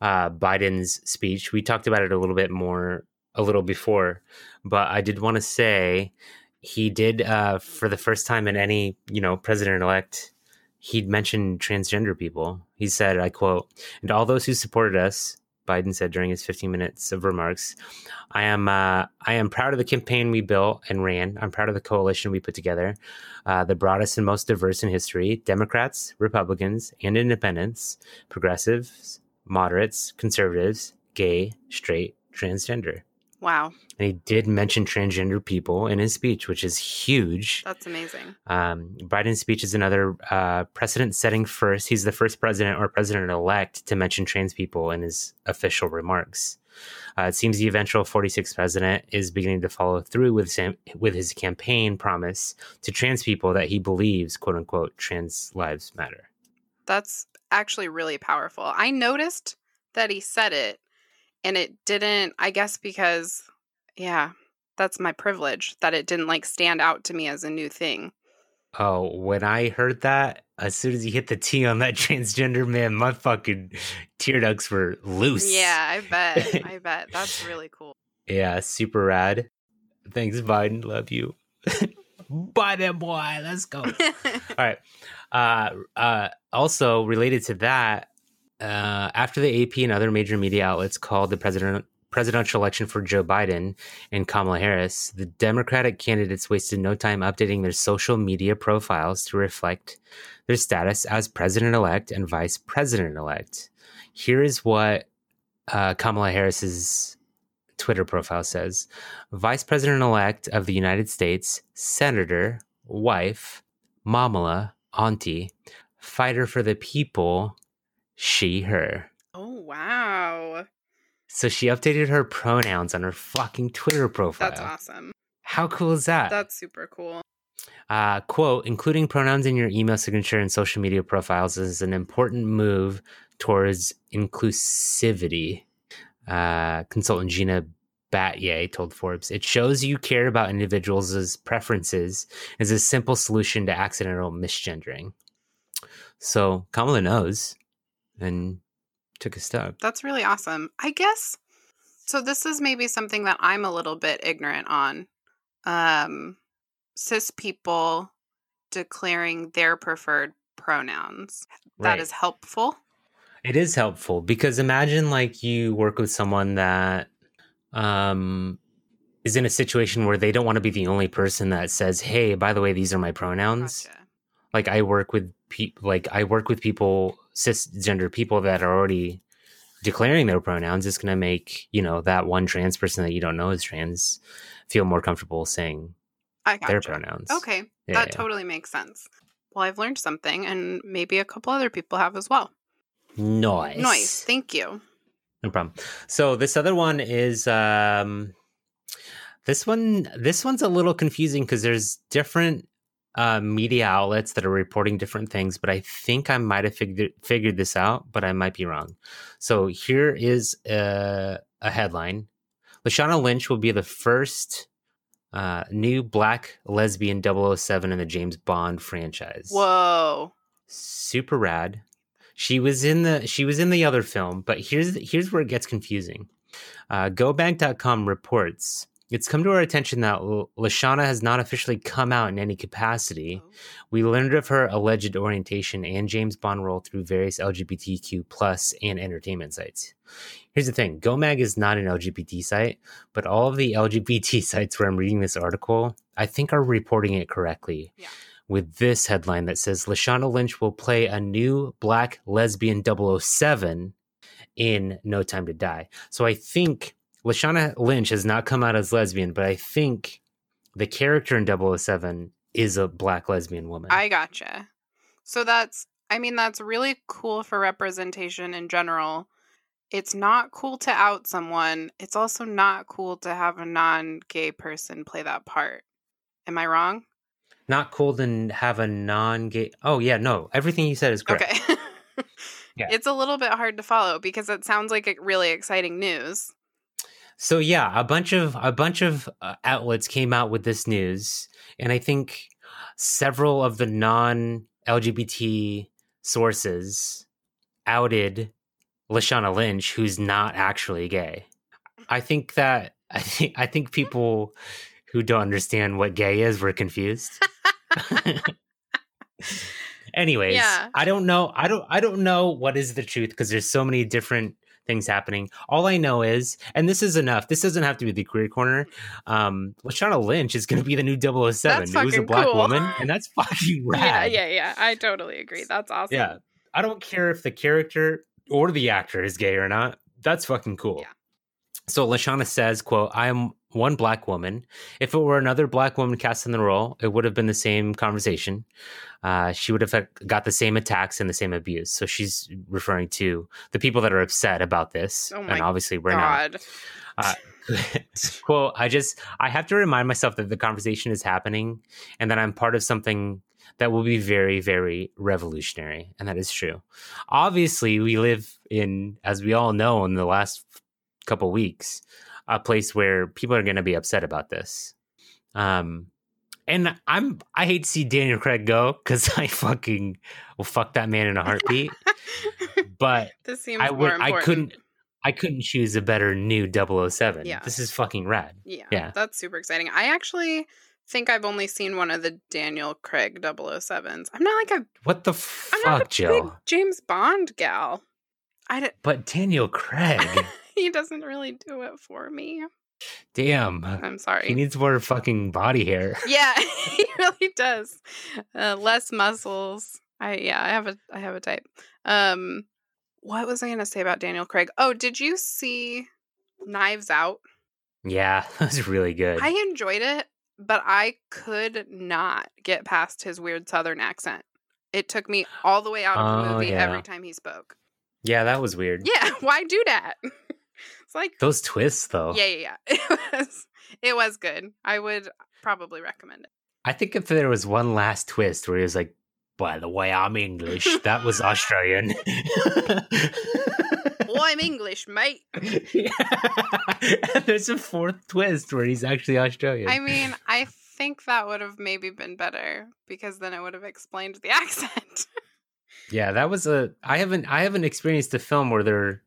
uh Biden's speech. We talked about it a little bit more a little before, but I did want to say he did uh for the first time in any, you know, president elect he'd mentioned transgender people. He said, I quote, and all those who supported us, Biden said during his 15 minutes of remarks, I am uh, I am proud of the campaign we built and ran. I'm proud of the coalition we put together, uh, the broadest and most diverse in history. Democrats, Republicans, and Independents, progressives, moderates, conservatives, gay, straight, transgender. Wow. And he did mention transgender people in his speech, which is huge. That's amazing. Um, Biden's speech is another uh, precedent setting first. He's the first president or president elect to mention trans people in his official remarks. Uh, it seems the eventual 46th president is beginning to follow through with, sam- with his campaign promise to trans people that he believes, quote unquote, trans lives matter. That's actually really powerful. I noticed that he said it and it didn't, I guess, because, yeah, that's my privilege that it didn't like stand out to me as a new thing. Oh, when I heard that, as soon as he hit the T on that transgender man, my fucking tear ducts were loose. Yeah, I bet. I bet. That's really cool. Yeah, super rad. Thanks, Biden. Love you. Biden boy, let's go. All right. Uh, uh, also related to that, uh, after the AP and other major media outlets called the president presidential election for Joe Biden and Kamala Harris, the Democratic candidates wasted no time updating their social media profiles to reflect their status as president elect and vice president elect. Here is what uh, Kamala Harris's Twitter profile says Vice President elect of the United States, Senator, wife, Momala, auntie, fighter for the people, she, her. oh, wow. So she updated her pronouns on her fucking Twitter profile. That's awesome. How cool is that? That's super cool. Uh, quote, including pronouns in your email signature and social media profiles is an important move towards inclusivity. Uh, consultant Gina Batye told Forbes. It shows you care about individuals' preferences as a simple solution to accidental misgendering. So Kamala knows and took a step. That's really awesome. I guess so this is maybe something that I'm a little bit ignorant on. Um cis people declaring their preferred pronouns. That Right. is helpful. It is helpful because imagine like you work with someone that um is in a situation where they don't want to be the only person that says, "Hey, by the way, these are my pronouns." Gotcha. Like I work with people like I work with people cisgender people that are already declaring their pronouns. is going to make, you know, that one trans person that you don't know is trans feel more comfortable saying their pronouns. Okay. Yeah, that yeah. totally makes sense. Well, I've learned something and maybe a couple other people have as well. Nice. Nice. Thank you. No problem. So this other one is um this one this one's a little confusing because there's different uh, media outlets that are reporting different things, but I think I might have figured figured this out, but I might be wrong. So here is a, a headline: Lashana Lynch will be the first uh, new black lesbian 007 in the James Bond franchise Whoa. super rad. She was in the she was in the other film, but here's here's where it gets confusing. Uh, GoMag.com reports it's come to our attention that Lashana has not officially come out in any capacity. Oh. We learned of her alleged orientation and James Bond role through various LGBTQ plus and entertainment sites. Here's the thing: GoMag is not an LGBT site, but all of the LGBT sites where I'm reading this article, I think are reporting it correctly with this headline that says Lashana Lynch will play a new black lesbian 007 in No Time to Die. So I think Lashana Lynch has not come out as lesbian, but I think the character in 007 is a black lesbian woman. I gotcha. So that's, I mean, that's really cool for representation in general. It's not cool to out someone. It's also not cool to have a non gay person play that part. Am I wrong? not cool to have a non-gay. Oh yeah, no, everything you said is correct. Okay. Yeah. It's a little bit hard to follow because it sounds like really exciting news. So yeah, a bunch of a bunch of uh, outlets came out with this news, and I think several of the non-LGBT sources outed Lashana Lynch, who's not actually gay. I think that I think I think people who don't understand what gay is were confused. Anyways, Yeah. I don't know. I don't. I don't know what is the truth because there's so many different things happening. All I know is, and this is enough. This doesn't have to be the queer corner. Um, Lashana Lynch is going to be the new 007. That's It was a black cool. woman, and that's fucking rad. Yeah, yeah, yeah. I totally agree. That's awesome. Yeah. I don't care if the character or the actor is gay or not. That's fucking cool. Yeah. So Lashana says, quote, I am one black woman. If it were another black woman cast in the role, it would have been the same conversation. Uh, she would have got the same attacks and the same abuse. So she's referring to the people that are upset about this. Oh and obviously we're not. God. Uh, quote, I just, I have to remind myself that the conversation is happening and that I'm part of something that will be very, very revolutionary. And that is true. Obviously, we live in, as we all know, in the last couple weeks, a place where people are going to be upset about this. Um, and I'm, I hate to see Daniel Craig go because I fucking will fuck that man in a heartbeat. but this seems I would. I couldn't, I couldn't choose a better new 007. Yeah. This is fucking rad. Yeah, Yeah. that's super exciting. I actually think I've only seen one of the Daniel Craig 007s. I'm not like a What the I'm not fuck, a big James Bond gal. I d- But Daniel Craig, he doesn't really do it for me. damn, I'm sorry. he needs more fucking body hair. yeah, he really does. Uh, less muscles. I yeah, I have a I have a type. Um what was I going to say about Daniel Craig? Oh, did you see Knives Out? Yeah, that was really good. I enjoyed it, but I could not get past his weird southern accent. It took me all the way out of the Oh, movie yeah. every time he spoke. yeah, that was weird. Yeah, why do that? It's like Those twists, though. yeah, yeah, yeah. It was it was good. I would probably recommend it. I think if there was one last twist where he was like, "By the way, I'm English," that was Australian. oh, I'm English, mate. yeah. there's a fourth twist where he's actually Australian. I mean, I think that would have maybe been better because then it would have explained the accent. yeah, that was a. I haven't. I haven't experienced a film where there are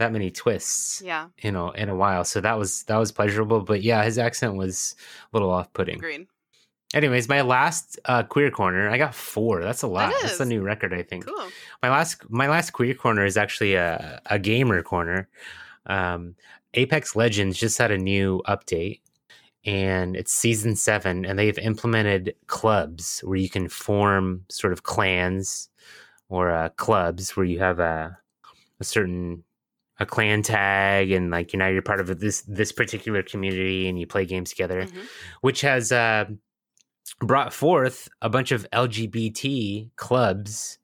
that many twists. yeah, You know, in a while. So that was that was pleasurable. But yeah, his accent was a little off-putting. agreed. Anyways, my last uh, queer corner, I got four. That's a lot. That's a new record, I think. Cool. My last my last queer corner is actually a, a gamer corner. Um, Apex Legends just had a new update, and it's season seven, and they've implemented clubs where you can form sort of clans or uh, clubs where you have a a certain a clan tag and like you know you're part of this this particular community and you play games together Mhm. which has uh, brought forth a bunch of LGBT clubs,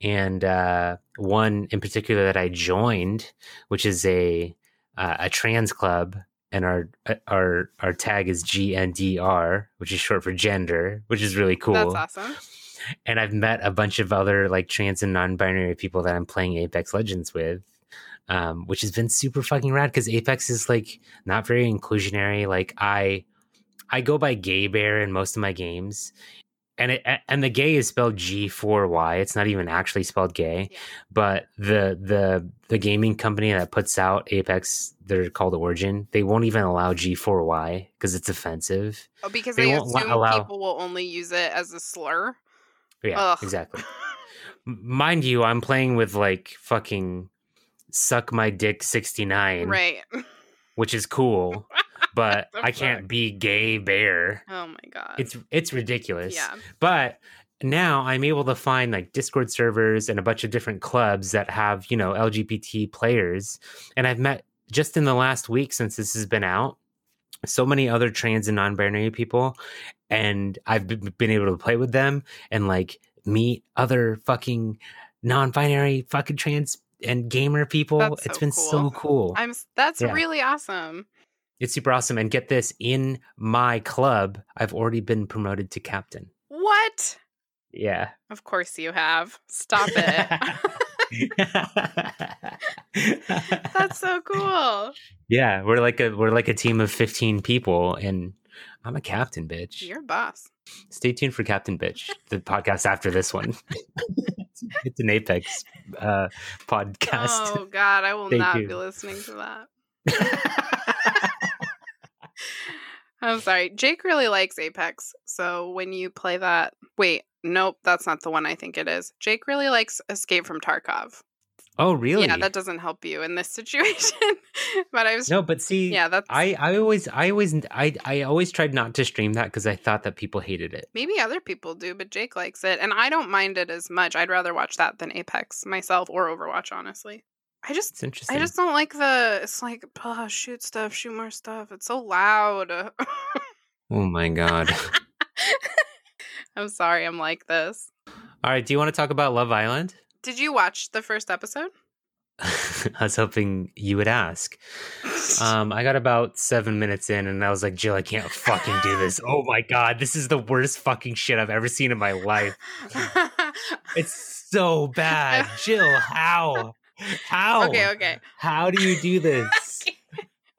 and uh, one in particular that I joined, which is a uh, a trans club, and our our our tag is GNDR, which is short for gender, which is really cool. That's awesome. And I've met a bunch of other like trans and non-binary people that I'm playing Apex Legends with. Um, which has been super fucking rad because Apex is like not very inclusionary. Like I I go by Gay Bear in most of my games, and it and the gay is spelled G four Y. It's not even actually spelled gay, Yeah. but the the the gaming company that puts out Apex, they're called Origin. They won't even allow G four Y because it's offensive. Oh, because They they, won't allow- people will only use it as a slur. Yeah, Ugh. exactly. Mind you, I'm playing with like fucking suck my dick sixty nine, right. which is cool, but I can't fuck? be gay bear. Oh my god. It's it's ridiculous. yeah. But now I'm able to find like Discord servers and a bunch of different clubs that have, you know, LGBT players. And I've met just in the last week since this has been out, so many other trans and non binary people. And I've been able to play with them and like meet other fucking non binary fucking trans and gamer people. That's it's so been so cool. I'm. That's Yeah. really awesome. it's super awesome. And get this in my club, I've already been promoted to captain. What? Yeah. Of course you have. Stop it. That's so cool. yeah, we're like a we're like a team of 15 people and I'm a captain bitch. You're a boss. Stay tuned for Captain Bitch, the podcast after this one. it's an Apex uh podcast. Oh God, I will Stay not tuned. be listening to that. I'm sorry. Jake really likes Apex. So when you play that, wait, nope, that's not the one I think it is. Jake really likes Escape from Tarkov. Oh, really? Yeah, that doesn't help you in this situation. but I was, No, but see yeah, that's I I always I always I I always tried not to stream that cuz I thought that people hated it. maybe other people do, but Jake likes it, and I don't mind it as much. I'd rather watch that than Apex myself or Overwatch, honestly. I just It's interesting. I just don't like the. It's like, oh, shoot stuff, shoot more stuff. It's so loud. Oh my god. I'm sorry, I'm like this. All right, do you want to talk about Love Island? Did you watch the first episode? I was hoping you would ask. Um, I got about seven minutes in, and I was like, Jill, I can't fucking do this. Oh my god, this is the worst fucking shit I've ever seen in my life. It's so bad, Jill. How? How? okay, okay, How do you do this?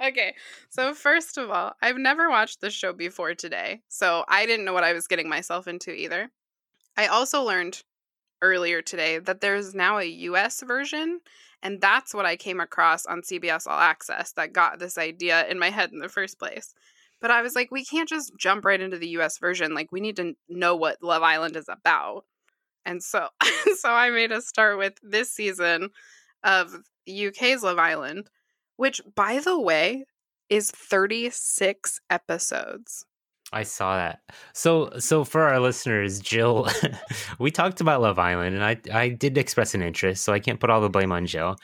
okay. So first of all, I've never watched this show before today, so I didn't know what I was getting myself into either. I also learned earlier today that there's now a US version, and that's what I came across on CBS All Access that got this idea in my head in the first place. But I was like, we can't just jump right into the US version. Like we need to know what Love Island is about. And so so I made us start with this season of UK's Love Island, which by the way is 36 episodes. I saw that. So, so for our listeners, Jill, we talked about Love Island, and I, I did express an interest, so I can't put all the blame on Jill.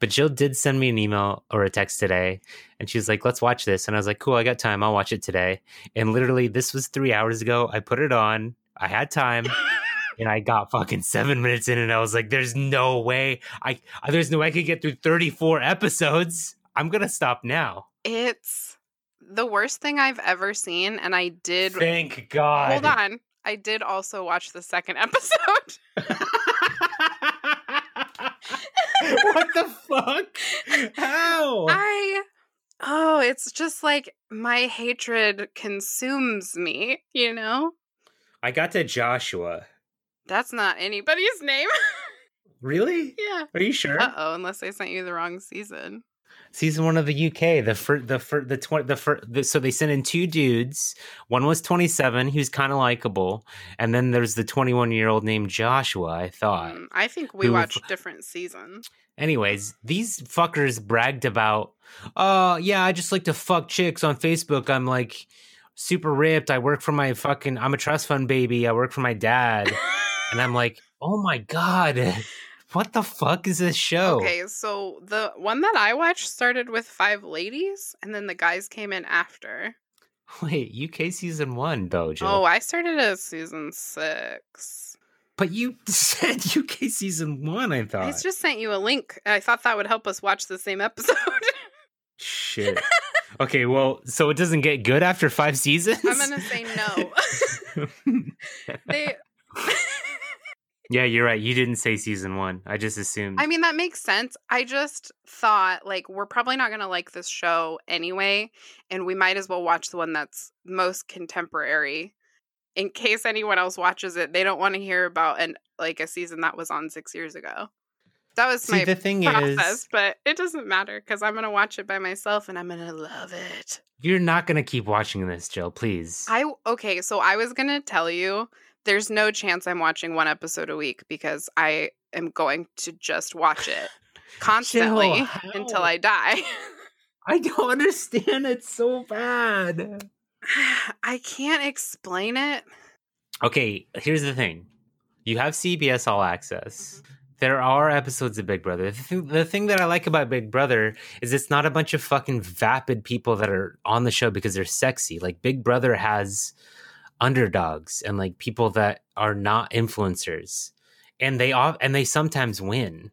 But Jill did send me an email or a text today, and she's like, "Let's watch this," and I was like, "Cool, I got time. I'll watch it today." And literally, this was three hours ago. I put it on. I had time. And I got fucking seven minutes in, and I was like, "There's no way I, there's no way I could get through 34 episodes. I'm gonna stop now." It's the worst thing I've ever seen and I did Thank God. Hold on. I did also watch the second episode. what the fuck? How? I oh, it's just like my hatred consumes me, you know? I got to Joshua. That's not anybody's name. Really? yeah. Are you sure? Uh oh, unless I sent you the wrong season. Season one of the UK, the fir- the fir- the twenty the, fir- the so they sent in two dudes. One was twenty seven, he was kind of likable, and then there's the twenty one year old named Joshua. I thought. Mm, I think we Who- watched different seasons. Anyways, these fuckers bragged about, oh yeah, I just like to fuck chicks on Facebook. I'm like super ripped. I work for my fucking. I'm a trust fund baby. I work for my dad, and I'm like, oh my god, what the fuck is this show? Okay, so the one that I watched started with five ladies, and then the guys came in after. Wait, UK season one though, Jill. Oh, I started at season six. But you said UK season one, I thought. I just sent you a link. I thought that would help us watch the same episode. Shit. okay, well, so it doesn't get good after five seasons? I'm gonna say no. they. Yeah, you're right. You didn't say season one. I just assumed. I mean, that makes sense. I just thought, like, we're probably not going to like this show anyway, and we might as well watch the one that's most contemporary. In case anyone else watches it, they don't want to hear about an like a season that was on six years ago. That was See, my the thing process, is, but it doesn't matter because I'm gonna watch it by myself and I'm gonna love it. you're not going to keep watching this, Jill, please. I okay, so I was gonna tell you there's no chance I'm watching one episode a week because I am going to just watch it constantly how? until I die. I don't understand. It's so bad. I can't explain it. Okay, here's the thing you have CBS All Access. Mm-hmm. There are episodes of Big Brother. The thing, the thing that I like about Big Brother is it's not a bunch of fucking vapid people that are on the show because they're sexy. Like Big Brother has underdogs and like people that are not influencers, and they all and they sometimes win.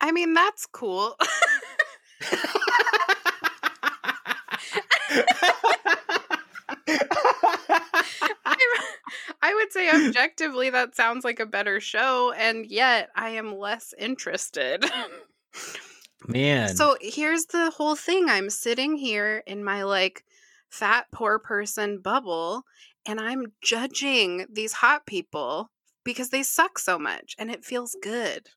I mean, that's cool. I, I would say objectively that sounds like a better show, and yet I am less interested. Man, So here's the whole thing. I'm sitting here in my like fat poor person bubble and I'm judging these hot people because they suck so much and it feels good.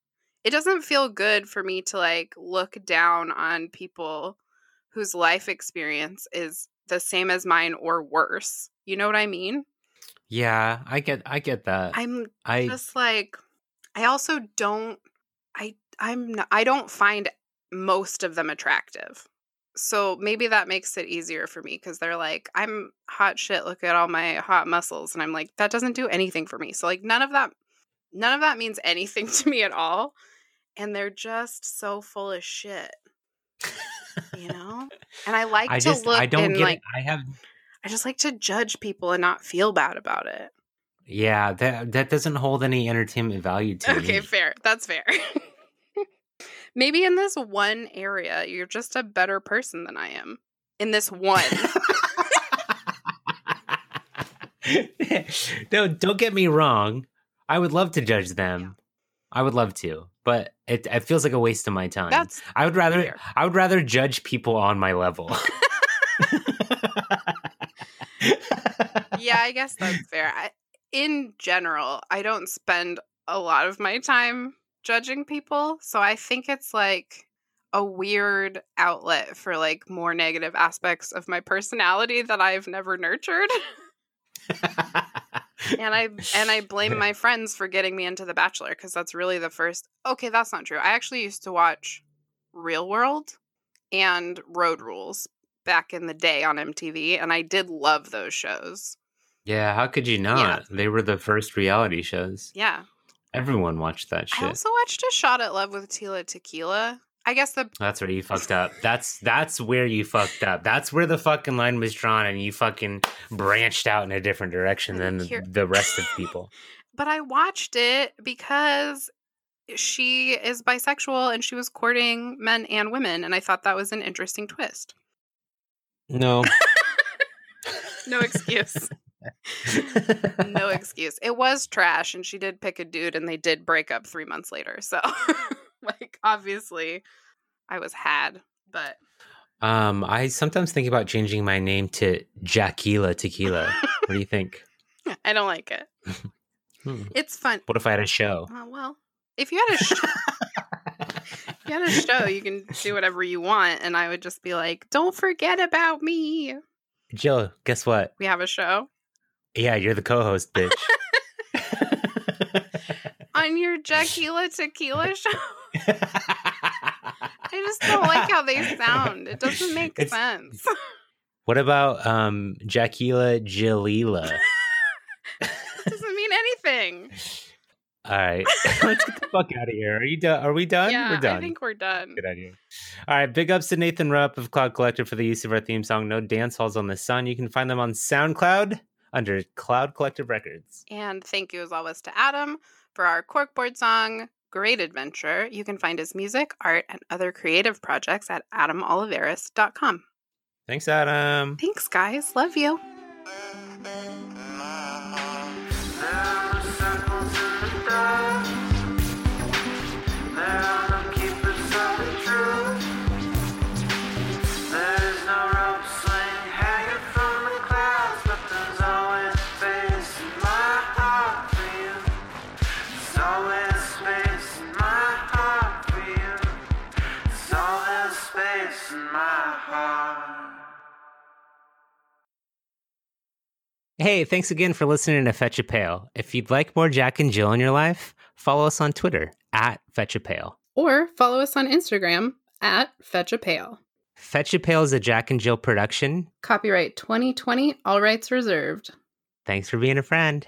It doesn't feel good for me to like look down on people whose life experience is the same as mine or worse. You know what I mean? yeah, I get, I get that. I'm I just like I also don't I I'm not, I don't find most of them attractive. So maybe that makes it easier for me cuz they're like I'm hot shit look at all my hot muscles and I'm like that doesn't do anything for me. So like none of that none of that means anything to me at all and they're just so full of shit. You know? And I like I to just, look I don't get like it. I have I just like to judge people and not feel bad about it. Yeah, that that doesn't hold any entertainment value to Okay, me. Okay, fair. That's fair. Maybe in this one area, you're just a better person than I am. In this one. no, don't get me wrong. I would love to judge them. I would love to, but it, it feels like a waste of my time. That's I would rather fair. I would rather judge people on my level. yeah, I guess that's fair. I, in general, I don't spend a lot of my time judging people, so I think it's like a weird outlet for like more negative aspects of my personality that I've never nurtured. and I and I blame my friends for getting me into The Bachelor because that's really the first. Okay, that's not true. I actually used to watch Real World and Road Rules back in the day on MTV, and I did love those shows. yeah, how could you not? They were the first reality shows. Yeah, Everyone watched that shit. I also watched a shot at Love with Tila Tequila. I guess the That's where you fucked up. That's that's where you fucked up. That's where the fucking line was drawn, and you fucking branched out in a different direction than Here- the, the rest of people. but I watched it because she is bisexual and she was courting men and women, and I thought that was an interesting twist. No, No excuse. No excuse. It was trash, and she did pick a dude, and they did break up three months later. So like obviously I was had, but Um, I sometimes think about changing my name to Jackila Tequila. what do you think? I don't like it. Hmm. It's fun. What if I had a show? Uh, well, if you had a show, you had a show, you can do whatever you want, and I would just be like, "Don't forget about me." Jill, guess what? We have a show Yeah, you're the co-host, bitch. on your Jackila Tequila show. I just don't like how they sound. It doesn't make It's- sense. what about um Jackila Jalila? Doesn't mean anything. All right, let's get the fuck out of here. Are you done? Are we done? yeah, We're done. I think we're done. Good idea. All right, big ups to Nathan Rupp of Cloud Collective for the use of our theme song "No Dance Halls on the Sun." You can find them on SoundCloud under Cloud Collective Records. And thank you as always to Adam for our corkboard song, Great Adventure. You can find his music, art, and other creative projects at adamoliveris.com. Thanks, Adam. Thanks, guys. Love you. Hey, thanks again for listening to Fetch a Pail. If you'd like more Jack and Jill in your life, follow us on Twitter at Fetch a Pail. Or follow us on Instagram at Fetch a Pail. Fetch a Pail is a Jack and Jill production. Copyright 2020, all rights reserved. Thanks for being a friend.